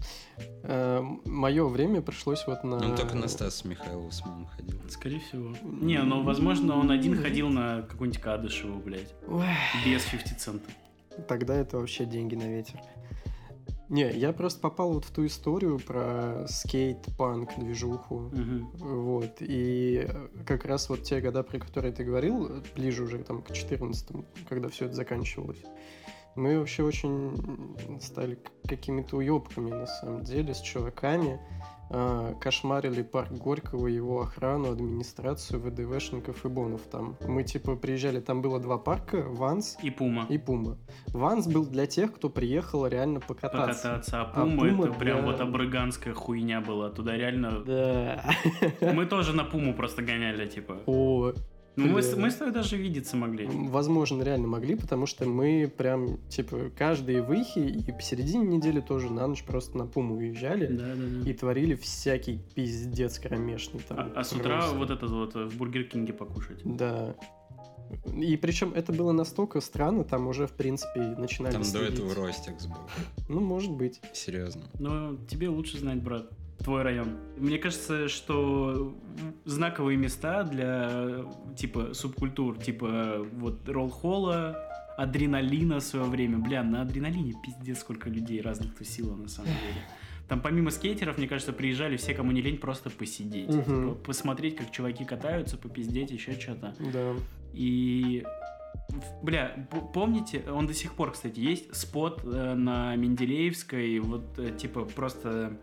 мое время пришлось вот на... Он только на Стаса Михайлова с мамой ходил. Скорее всего. Не, ну, возможно, он один ходил на какую-нибудь Кадышеву, блядь. Ой, Без 50 центов. Тогда это вообще деньги на ветер. Не, я просто попал вот в ту историю про скейт-панк движуху. Мгм. Вот, и э, как раз вот те года, про которые ты говорил, э, ближе уже там к 14 когда все это заканчивалось, мы вообще очень стали какими-то уебками, на самом деле, с чуваками. А, Кошмарили парк Горького, его охрану, администрацию, ВДВшников и бонов там. Мы, типа, приезжали, там было два парка, Ванс И Пума. и Пума. Ванс был для тех, кто приехал реально покататься. Покататься. А А Пума, Пума это прям для- вот абрыганская хуйня была. Туда реально... Да. Мы тоже на Пуму просто гоняли, типа. О, Ну, мы, мы с тобой даже видеться могли. Возможно, реально могли, потому что мы прям, типа, каждые выхи и посередине недели тоже на ночь просто на Пуму уезжали Да, да, да. и творили всякий пиздец кромешный там. А, а с утра просто. вот это вот в Бургер Кинге покушать. Да. И причем это было настолько странно, там уже, в принципе, начинали Там до следить. этого Ростикс был. Ну, может быть. Серьезно. Но тебе лучше знать, брат, твой район. Мне кажется, что знаковые места для типа субкультур, типа вот ролл-холла, адреналина в свое время. Бля, на адреналине пиздец сколько людей разных тусило на самом деле. Там помимо скейтеров, мне кажется, приезжали все, кому не лень, просто посидеть. Мгм. Типа, посмотреть, как чуваки катаются, попиздеть, еще что-то. Да. И Бля, помните, он до сих пор, кстати, есть спот э, на Менделеевской, вот э, типа просто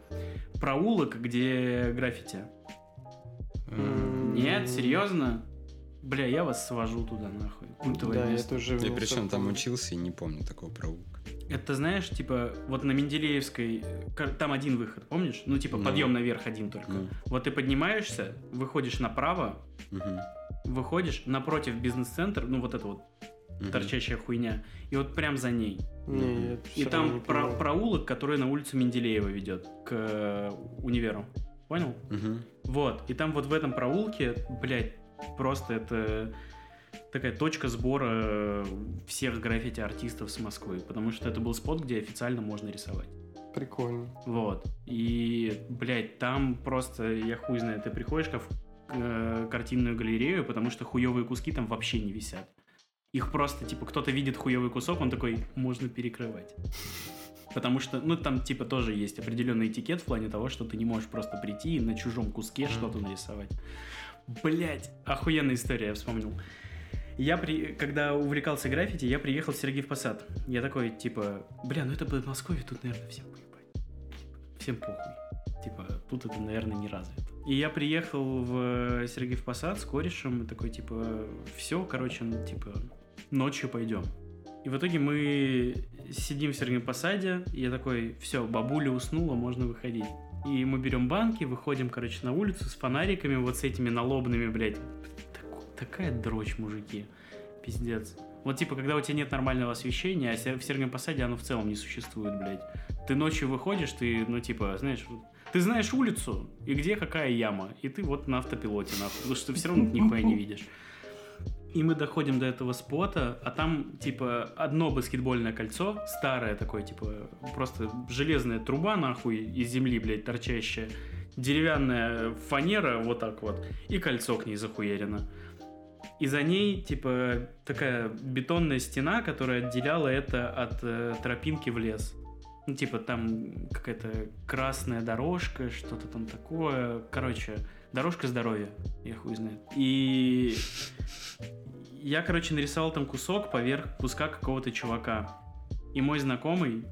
проулок, где граффити. Нет, серьезно? Бля, я вас свожу туда, нахуй. Культовое Да, я место. тоже... Я причем там учился и не помню такого проулка. Это знаешь, типа, вот на Менделеевской, там один выход, помнишь? Ну, типа, Ну. подъем наверх один только. Ну, Вот ты поднимаешься, выходишь направо, мгм, выходишь, напротив бизнес-центр, ну, вот это вот мгм. торчащая хуйня, и вот прям за ней. Не, я И там не про- понимаю. проулок, который на улицу Менделеева ведет к э, универу. Понял? Мгм. Вот. И там вот в этом проулке, блядь, просто это такая точка сбора э, всех граффити-артистов с Москвы. Потому что это был спот, где официально можно рисовать. Прикольно. Вот. И, блядь, там просто, я хуй знаю, ты приходишь как в э, картинную галерею, потому что хуевые куски там вообще не висят. Их просто, типа, кто-то видит хуевый кусок, он такой, можно перекрывать. Потому что, ну, там, типа, тоже есть определенный этикет в плане того, что ты не можешь просто прийти и на чужом куске что-то нарисовать. Блять, охуенная история, я вспомнил. Я, при... когда увлекался граффити, я приехал в Сергеев Посад. Я такой, типа, бля, ну это Подмосковье, тут, наверное, всем поебать. Всем похуй. Типа, тут это, наверное, не развито. И я приехал в Сергеев Посад с корешем, и такой, типа, все, короче, ну, типа, ночью пойдем. И в итоге мы сидим в Сергеевом Посаде, и я такой, все, бабуля уснула, можно выходить. И мы берем банки, выходим, короче, на улицу с фонариками, вот с этими налобными, блядь. Так- такая дрочь, мужики. Пиздец. Вот типа, когда у тебя нет нормального освещения, а в Сергеевом Посаде оно в целом не существует, блядь. Ты ночью выходишь, ты, ну, типа, знаешь, ты знаешь улицу, и где какая яма, и ты вот на автопилоте, нахуй, потому что ты все равно нихуя не видишь. И мы доходим до этого спота, а там, типа, одно баскетбольное кольцо, старое такое, типа, просто железная труба, нахуй, из земли, блядь, торчащая, деревянная фанера, вот так вот, и кольцо к ней захуярено. И за ней, типа, такая бетонная стена, которая отделяла это от э, тропинки в лес. Ну, типа, там какая-то красная дорожка, что-то там такое. Короче, дорожка здоровья, я хуй знает. И я, короче, нарисовал там кусок поверх куска какого-то чувака. И мой знакомый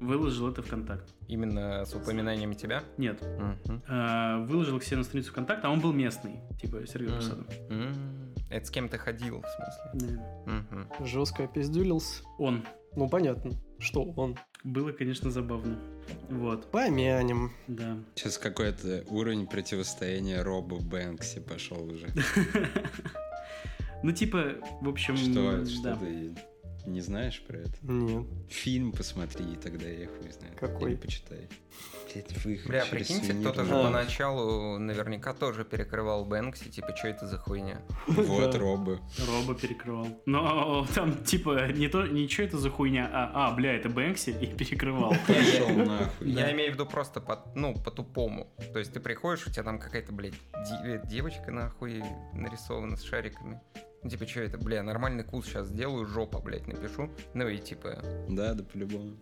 выложил это ВКонтакт. Именно с упоминанием тебя? Нет, э, выложил к себе на страницу ВКонтакта, а он был местный, типа Сергей М. Посадов. М, Это с кем ты ходил, в смысле? Да. Мгм. Жестко опиздюлился. Он. Ну, понятно, что он. Было, конечно, забавно. Вот, Помянем. да. Сейчас какой-то уровень противостояния Робу Бэнкси пошел уже. Ну, типа, в общем, Что, что ты... Не знаешь про это? Нет. Фильм посмотри, и тогда я хуй знаю. Какой? Или почитай. Блядь, вы Бля, прикиньте, кто-то же поначалу наверняка тоже перекрывал Бэнкси, типа, что это за хуйня? Вот робы. Роба перекрывал. Но там, типа, не то, ничего это за хуйня, а, а, бля, это Бэнкси, и перекрывал. Пошел нахуй. Я имею в виду просто по, ну, по-тупому. То есть ты приходишь, у тебя там какая-то, блядь, де- девочка нахуй нарисована с шариками. Ну, типа, что это, бля, нормальный кус сейчас сделаю, жопа, блядь, напишу. Ну и типа, Да, да, по-любому.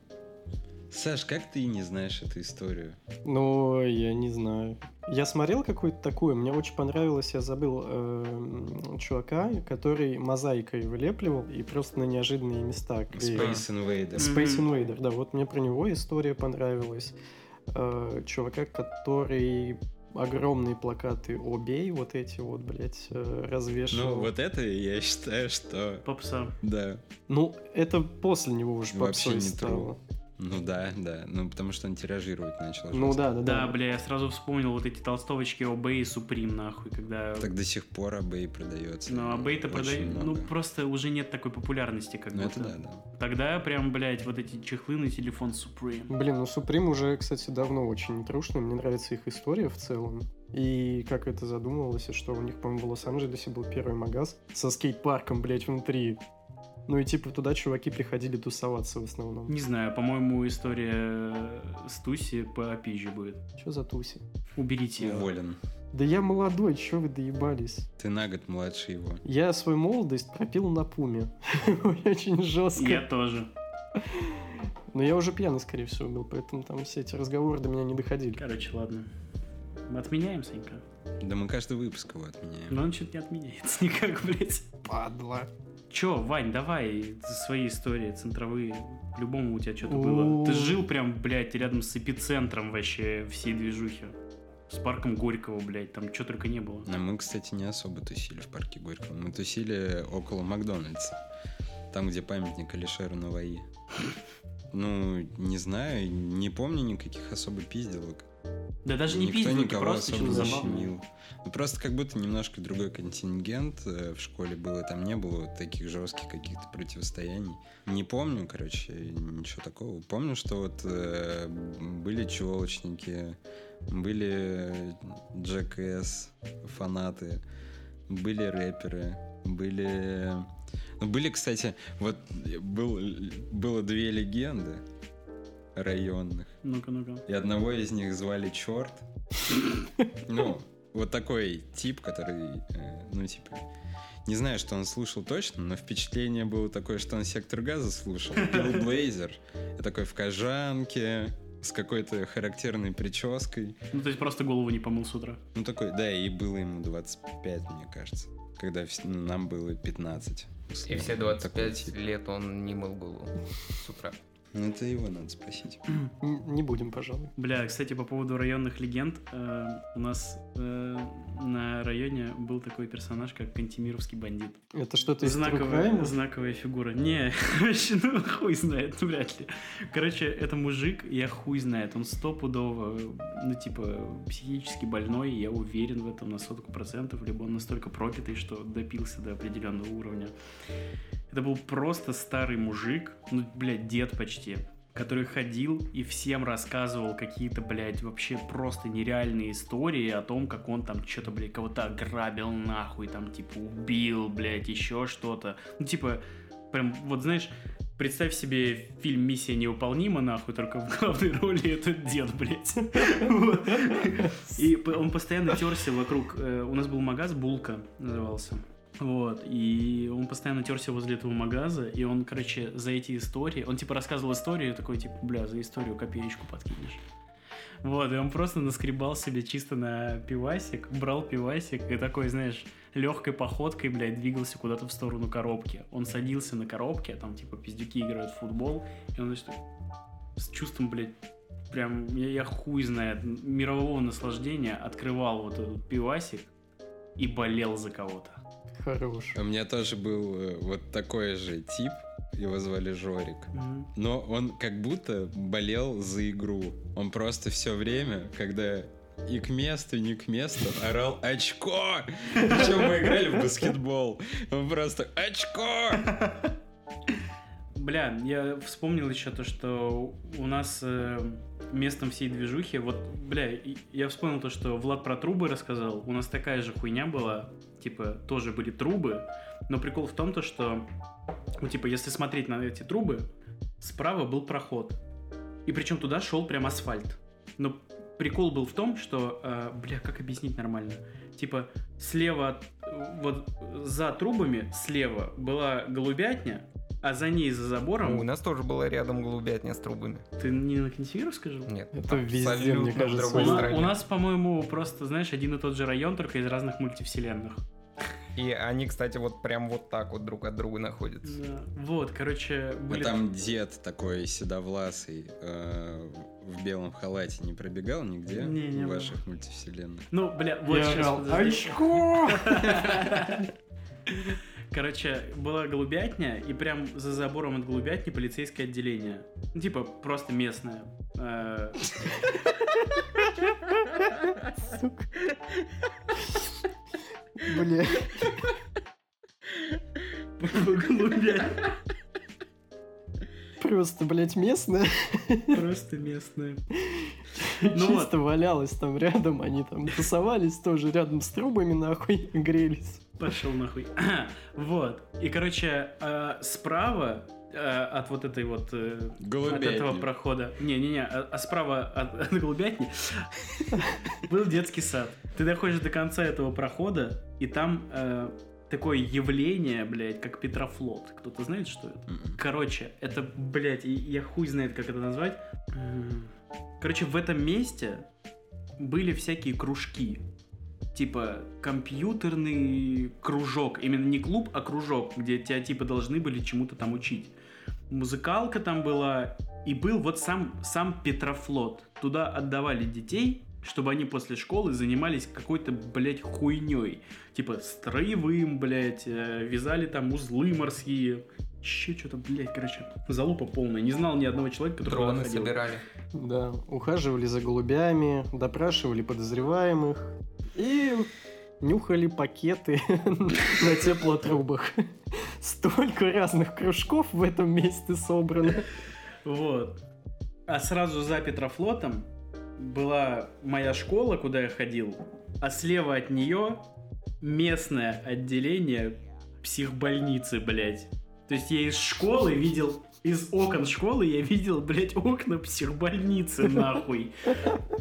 Саш, как ты не знаешь эту историю? Ну, я не знаю. Я смотрел какую-то такую, мне очень понравилось, я забыл эм, чувака, который мозаикой вылепливал и просто на неожиданные места клеил. Space Invader. Space. Invader, да, вот мне про него история понравилась. Э, чувака, который огромные плакаты «Обей», вот эти вот, блядь, э, развешивал. Ну, вот это я считаю, что... Попса. Да. Ну, это после него уже Вообще попсой не стало. Ну да, да. Ну, потому что он тиражировать начал. Ну да, да, Да, да. бля, я сразу вспомнил вот эти толстовочки ОБ и Суприм, нахуй, когда... Так до сих пор eBay продается. Ну, АБ-то Очень продают... Ну, просто уже нет такой популярности, как Ну, будто. это да, да. Тогда прям, блядь, вот эти чехлы на телефон Supreme. Блин, ну Supreme уже, кстати, давно очень трушно. Мне нравится их история в целом. И как это задумывалось, и что у них, по-моему, в Лос-Анджелесе был первый магаз со скейт-парком, блядь, внутри. Ну и типа туда чуваки приходили тусоваться в основном. Не знаю, по-моему, история с Туси по пизже будет. Что за туси? Уберите ее. Уволен. Да я молодой, чё вы доебались? Ты на год младше его. Я свою молодость пропил на пуме. Очень жестко. Я тоже. Но я уже пьяный, скорее всего, был, поэтому там все эти разговоры до меня не доходили. Короче, ладно. Мы отменяем, Санька. Да мы каждый выпуск его отменяем. Но он что-то не отменяется никак, блядь. Падла. Чё, Вань, давай свои истории центровые. По-любому у тебя что-то было. Ты жил прям, блядь, рядом с эпицентром вообще всей движухи. С парком Горького, блядь, там что только не было. А мы, кстати, не особо тусили в парке Горького. Мы тусили около Макдональдса. Там, где памятник Алишеру Наваи. Ну, не знаю, не помню никаких особо пизделок. Да даже не Никто никого просто что-то не забавное. Ну, просто как будто немножко другой контингент э, в школе был, и там не было таких жестких каких-то противостояний. Не помню, короче, ничего такого. Помню, что вот э, были челочники, были Джек фанаты, были рэперы, были... Ну, были, кстати, вот был, было две легенды районных. Ну-ка, ну-ка. И одного из них звали Черт. Ну, вот такой тип, который, э, ну, типа, не знаю, что он слушал точно, но впечатление было такое, что он сектор газа слушал. Пил Блейзер. И такой в кожанке, с какой-то характерной прической. Ну, то есть просто голову не помыл с утра. Ну, такой, да, и было ему 25, мне кажется. Когда ну, нам было 15. и все Такой 25 тип. лет он не мыл голову с утра. Ну, это его надо спросить. Не будем, пожалуй. Бля, кстати, по поводу районных легенд, э, у нас э, на районе был такой персонаж, как Кантемировский бандит. Это что-то из Знаковая, фигура. Не, вообще, ну хуй знает, ну, вряд ли. Короче, это мужик, я хуй знает, он стопудово, ну типа, психически больной, я уверен в этом на сотку процентов, либо он настолько пропитый, что допился до определенного уровня. Это был просто старый мужик, ну, блядь, дед почти, который ходил и всем рассказывал какие-то, блядь, вообще просто нереальные истории о том, как он там что-то, блядь, кого-то ограбил нахуй, там, типа, убил, блядь, еще что-то. Ну, типа, прям, вот знаешь, представь себе фильм «Миссия невыполнима», нахуй, только в главной роли этот дед, блядь. И он постоянно терся вокруг... э, У нас был магаз «Булка» назывался. Вот, и он постоянно терся возле этого магаза, и он, короче, за эти истории, он типа рассказывал историю, такой, типа, бля, за историю копеечку подкинешь. Вот, и он просто наскребал себе чисто на пивасик, брал пивасик и такой, знаешь, легкой походкой, блядь, двигался куда-то в сторону коробки. Он садился на коробке, там, типа, пиздюки играют в футбол, и он, значит, с чувством, блядь, прям, я, я хуй знает, мирового наслаждения открывал вот этот пивасик и болел за кого-то. Хорош. У меня тоже был э, вот такой же тип, его звали Жорик. Но он как будто болел за игру. Он просто все время, когда и к месту, и не к месту, орал «Очко!» Причем мы играли в баскетбол. Он просто «Очко!» Бля, я вспомнил еще то, что у нас э, местом всей движухи, вот, бля, я вспомнил то, что Влад про трубы рассказал, у нас такая же хуйня была, типа, тоже были трубы, но прикол в том, то, что, ну, типа, если смотреть на эти трубы, справа был проход, и причем туда шел прям асфальт. Но прикол был в том, что, э, бля, как объяснить нормально? Типа, слева, от- вот за трубами слева была голубятня, а за ней, за забором... У нас тоже была рядом голубятня с трубами. Ты не на консервировал, скажи? Нет, Это везде, абсолютно мне кажется. У, другой на- стране. у нас, по-моему, просто, знаешь, один и тот же район, только из разных мультивселенных. И они, кстати, вот прям вот так вот друг от друга находятся. Да. Вот, короче, А были... там дед такой седовласый э, в белом халате не пробегал нигде Не, не в было. ваших мультивселенных? Ну, бля, вот Я сейчас, подожди. очко! Короче, была голубятня, и прям за забором от голубятни полицейское отделение. Ну, типа, просто местное. Э, Сука. Бля. Голубятня. Просто, блядь, местная. Просто местное. Ну вот. Чисто валялась там рядом, они там тусовались тоже рядом с трубами, нахуй, грелись. Пошел нахуй. Вот. И, короче, э, справа э, от вот этой вот... э, От Голубятни. этого прохода. Не-не-не, а, а справа от, от голубятни был детский сад. Ты доходишь до конца этого прохода, и там э, такое явление, блядь, как Петрофлот. Кто-то знает, что это? М-м. Короче, это, блядь, я хуй знает, как это назвать. Короче, в этом месте были всякие кружки. Типа компьютерный кружок. Именно не клуб, а кружок, где тебя типа должны были чему-то там учить. Музыкалка там была. И был вот сам, сам Петрофлот. Туда отдавали детей, чтобы они после школы занимались какой-то, блядь, хуйней. Типа строевым, блядь, э, вязали там узлы морские. Еще что-то, блядь, короче, залупа полная. Не знал ни одного человека, который Дроны ходил. собирали. Да, ухаживали за голубями, допрашивали подозреваемых и нюхали пакеты на теплотрубах. Столько разных кружков в этом месте собрано. Вот. А сразу за Петрофлотом была моя школа, куда я ходил, а слева от нее местное отделение психбольницы, блядь. То есть я из школы видел, из окон школы я видел, блядь, окна психбольницы, нахуй.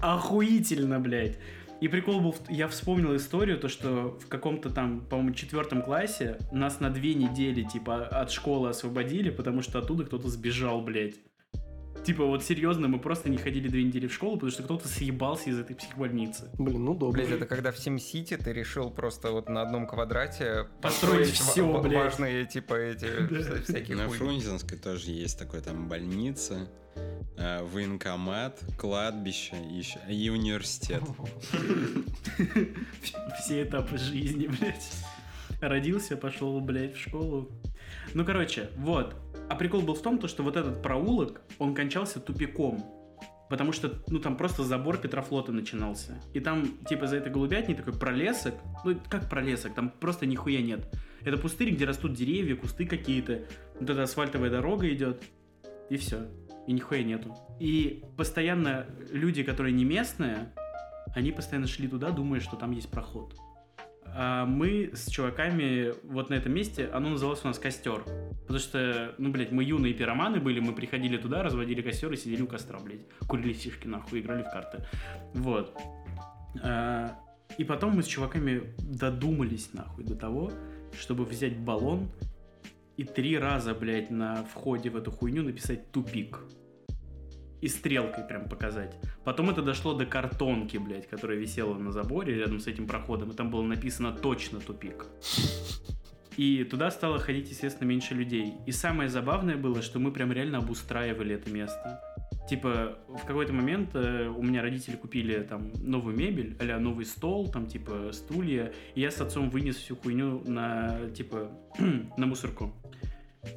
Охуительно, блядь. И прикол был, я вспомнил историю, то что в каком-то там, по-моему, четвертом классе нас на две недели, типа, от школы освободили, потому что оттуда кто-то сбежал, блядь. Типа, вот серьезно, мы просто не ходили две недели в школу, потому что кто-то съебался из этой психбольницы. Блин, ну удобно. Блять, это когда в SimCity ты решил просто вот на одном квадрате Построить построить ва- блядь. важные, типа, эти Да. вся- всякие На. Фрунзенской тоже есть такой там больница, военкомат, кладбище и университет. Все этапы жизни, блядь. Родился, пошел, блядь, в школу. Ну, короче, вот. А прикол был в том, то, что вот этот проулок, он кончался тупиком. Потому что, ну, там просто забор Петрофлота начинался. И там, типа, за этой голубятней такой пролесок. Ну, как пролесок? Там просто нихуя нет. Это пустырь, где растут деревья, кусты какие-то. Вот эта асфальтовая дорога идет. И все. И нихуя нету. И постоянно люди, которые не местные, они постоянно шли туда, думая, что там есть проход. А мы с чуваками вот на этом месте, оно называлось у нас костер. Потому что, ну, блядь, мы юные пироманы были, мы приходили туда, разводили костер и сидели у костра, блядь. Курили сишки, нахуй, играли в карты. Вот. А, И потом мы с чуваками додумались, нахуй, до того, чтобы взять баллон и три раза, блядь, на входе в эту хуйню написать «тупик». И стрелкой прям показать. Потом это дошло до картонки, блядь, которая висела на заборе рядом с этим проходом, и там было написано точно тупик. И туда стало ходить, естественно, меньше людей. И самое забавное было, что мы прям реально обустраивали это место. Типа, в какой-то момент э, у меня родители купили там новую мебель, а новый стол, там, типа, стулья, и я с отцом вынес всю хуйню на, типа, на мусорку.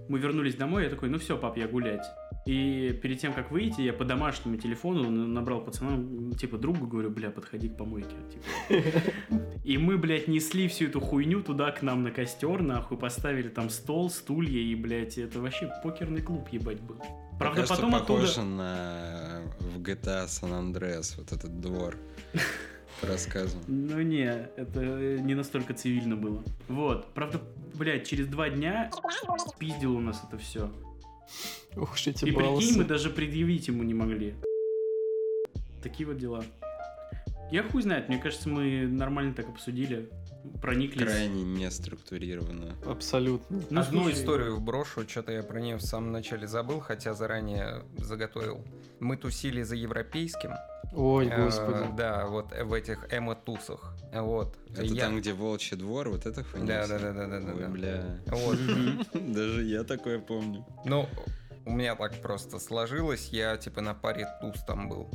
Мы вернулись домой, я такой, ну все, пап, я гулять. И перед тем, как выйти, я по домашнему телефону набрал пацанам, типа, другу, говорю, бля, подходи к помойке. Типа. И мы, блядь, несли всю эту хуйню туда к нам на костер, нахуй, поставили там стол, стулья, и, блядь, это вообще покерный клуб, ебать, был. Правда, Пока потом что похоже оттуда... на в GTA San Andreas, вот этот двор по рассказам. Ну не, это не настолько цивильно было. Вот, правда, блядь, через два дня пиздил у нас это все. Ух эти И прикинь, баллсы. мы даже предъявить ему не могли. Такие вот дела. Я хуй знает, мне кажется, мы нормально так обсудили, прониклись. Крайне неструктурированно. Абсолютно. Ну, Одну слушай, историю вброшу, что-то я про нее в самом начале забыл, хотя заранее заготовил. Мы тусили за европейским. Ой, э, господи. да, вот в этих эмо-тусах. Вот. Это Я- там, где волчий двор, вот это хуйня? Да, да, да, да, да, Ой, да. бля. Вот. Даже я такое помню. Ну, у меня так просто сложилось, я типа на паре туз там был.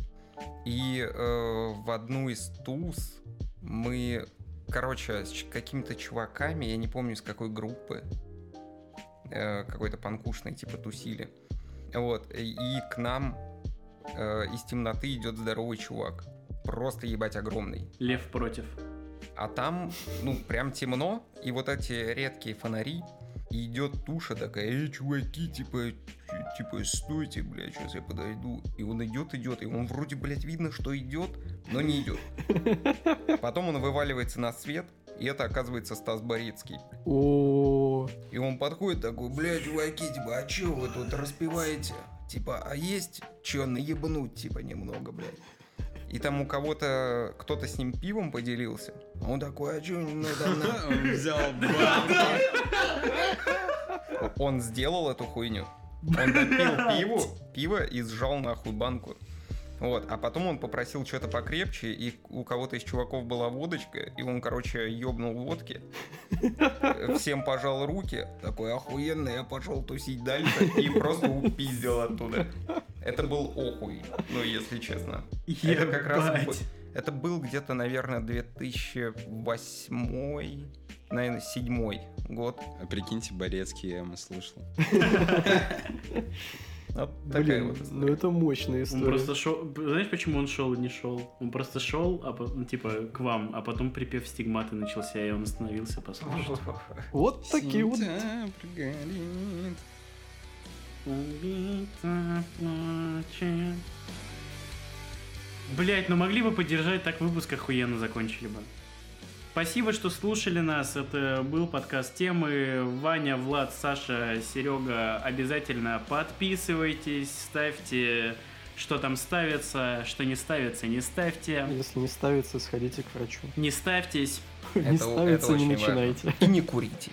И э, в одну из туз мы, короче, с какими-то чуваками, я не помню с какой группы, э, какой-то панкушной типа тусили. Вот, и к нам э, из темноты идет здоровый чувак. Просто ебать огромный. Лев против. А там, ну, прям темно, и вот эти редкие фонари, и идет туша такая, эй, чуваки, типа, типа, стойте, блядь, сейчас я подойду. И он идет, идет, и он вроде, блядь, видно, что идет, но не идет. Потом он вываливается на свет, и это оказывается Стас Борецкий. О, И он подходит такой, бля, чуваки, типа, а чё вы тут распеваете? Типа, а есть чё наебнуть, типа, немного, блядь? И там у кого-то, кто-то с ним пивом поделился. Он такой, а чё немного там на-» Он взял банку. Он сделал эту хуйню. Он допил пиву, пиво и сжал нахуй банку. Вот, а потом он попросил что-то покрепче, и у кого-то из чуваков была водочка, и он, короче, ёбнул водки, всем пожал руки, такой охуенно, я пошел тусить дальше, и просто упиздил оттуда. Это был охуй, ну, если честно. Это как раз это был где-то, наверное, 2008, наверное, седьмой год. А прикиньте, Борецкий я ему слушал. Вот блин, вот ну это мощная Он история. просто шел... Знаешь, почему он шел и не шел? Он просто шел, а по- ну, типа, к вам, а потом припев стигматы начался, и он остановился послушать. Вот такие вот. Сентябрь горит. Блять, ну могли бы поддержать, так выпуск охуенно закончили бы. Спасибо, что слушали нас. Это был подкаст темы. Ваня, Влад, Саша, Серега. Обязательно подписывайтесь, ставьте, что там ставится, что не ставится, не ставьте. Если не ставится, сходите к врачу. Не ставьтесь. Не ставится, не начинайте. И не курите.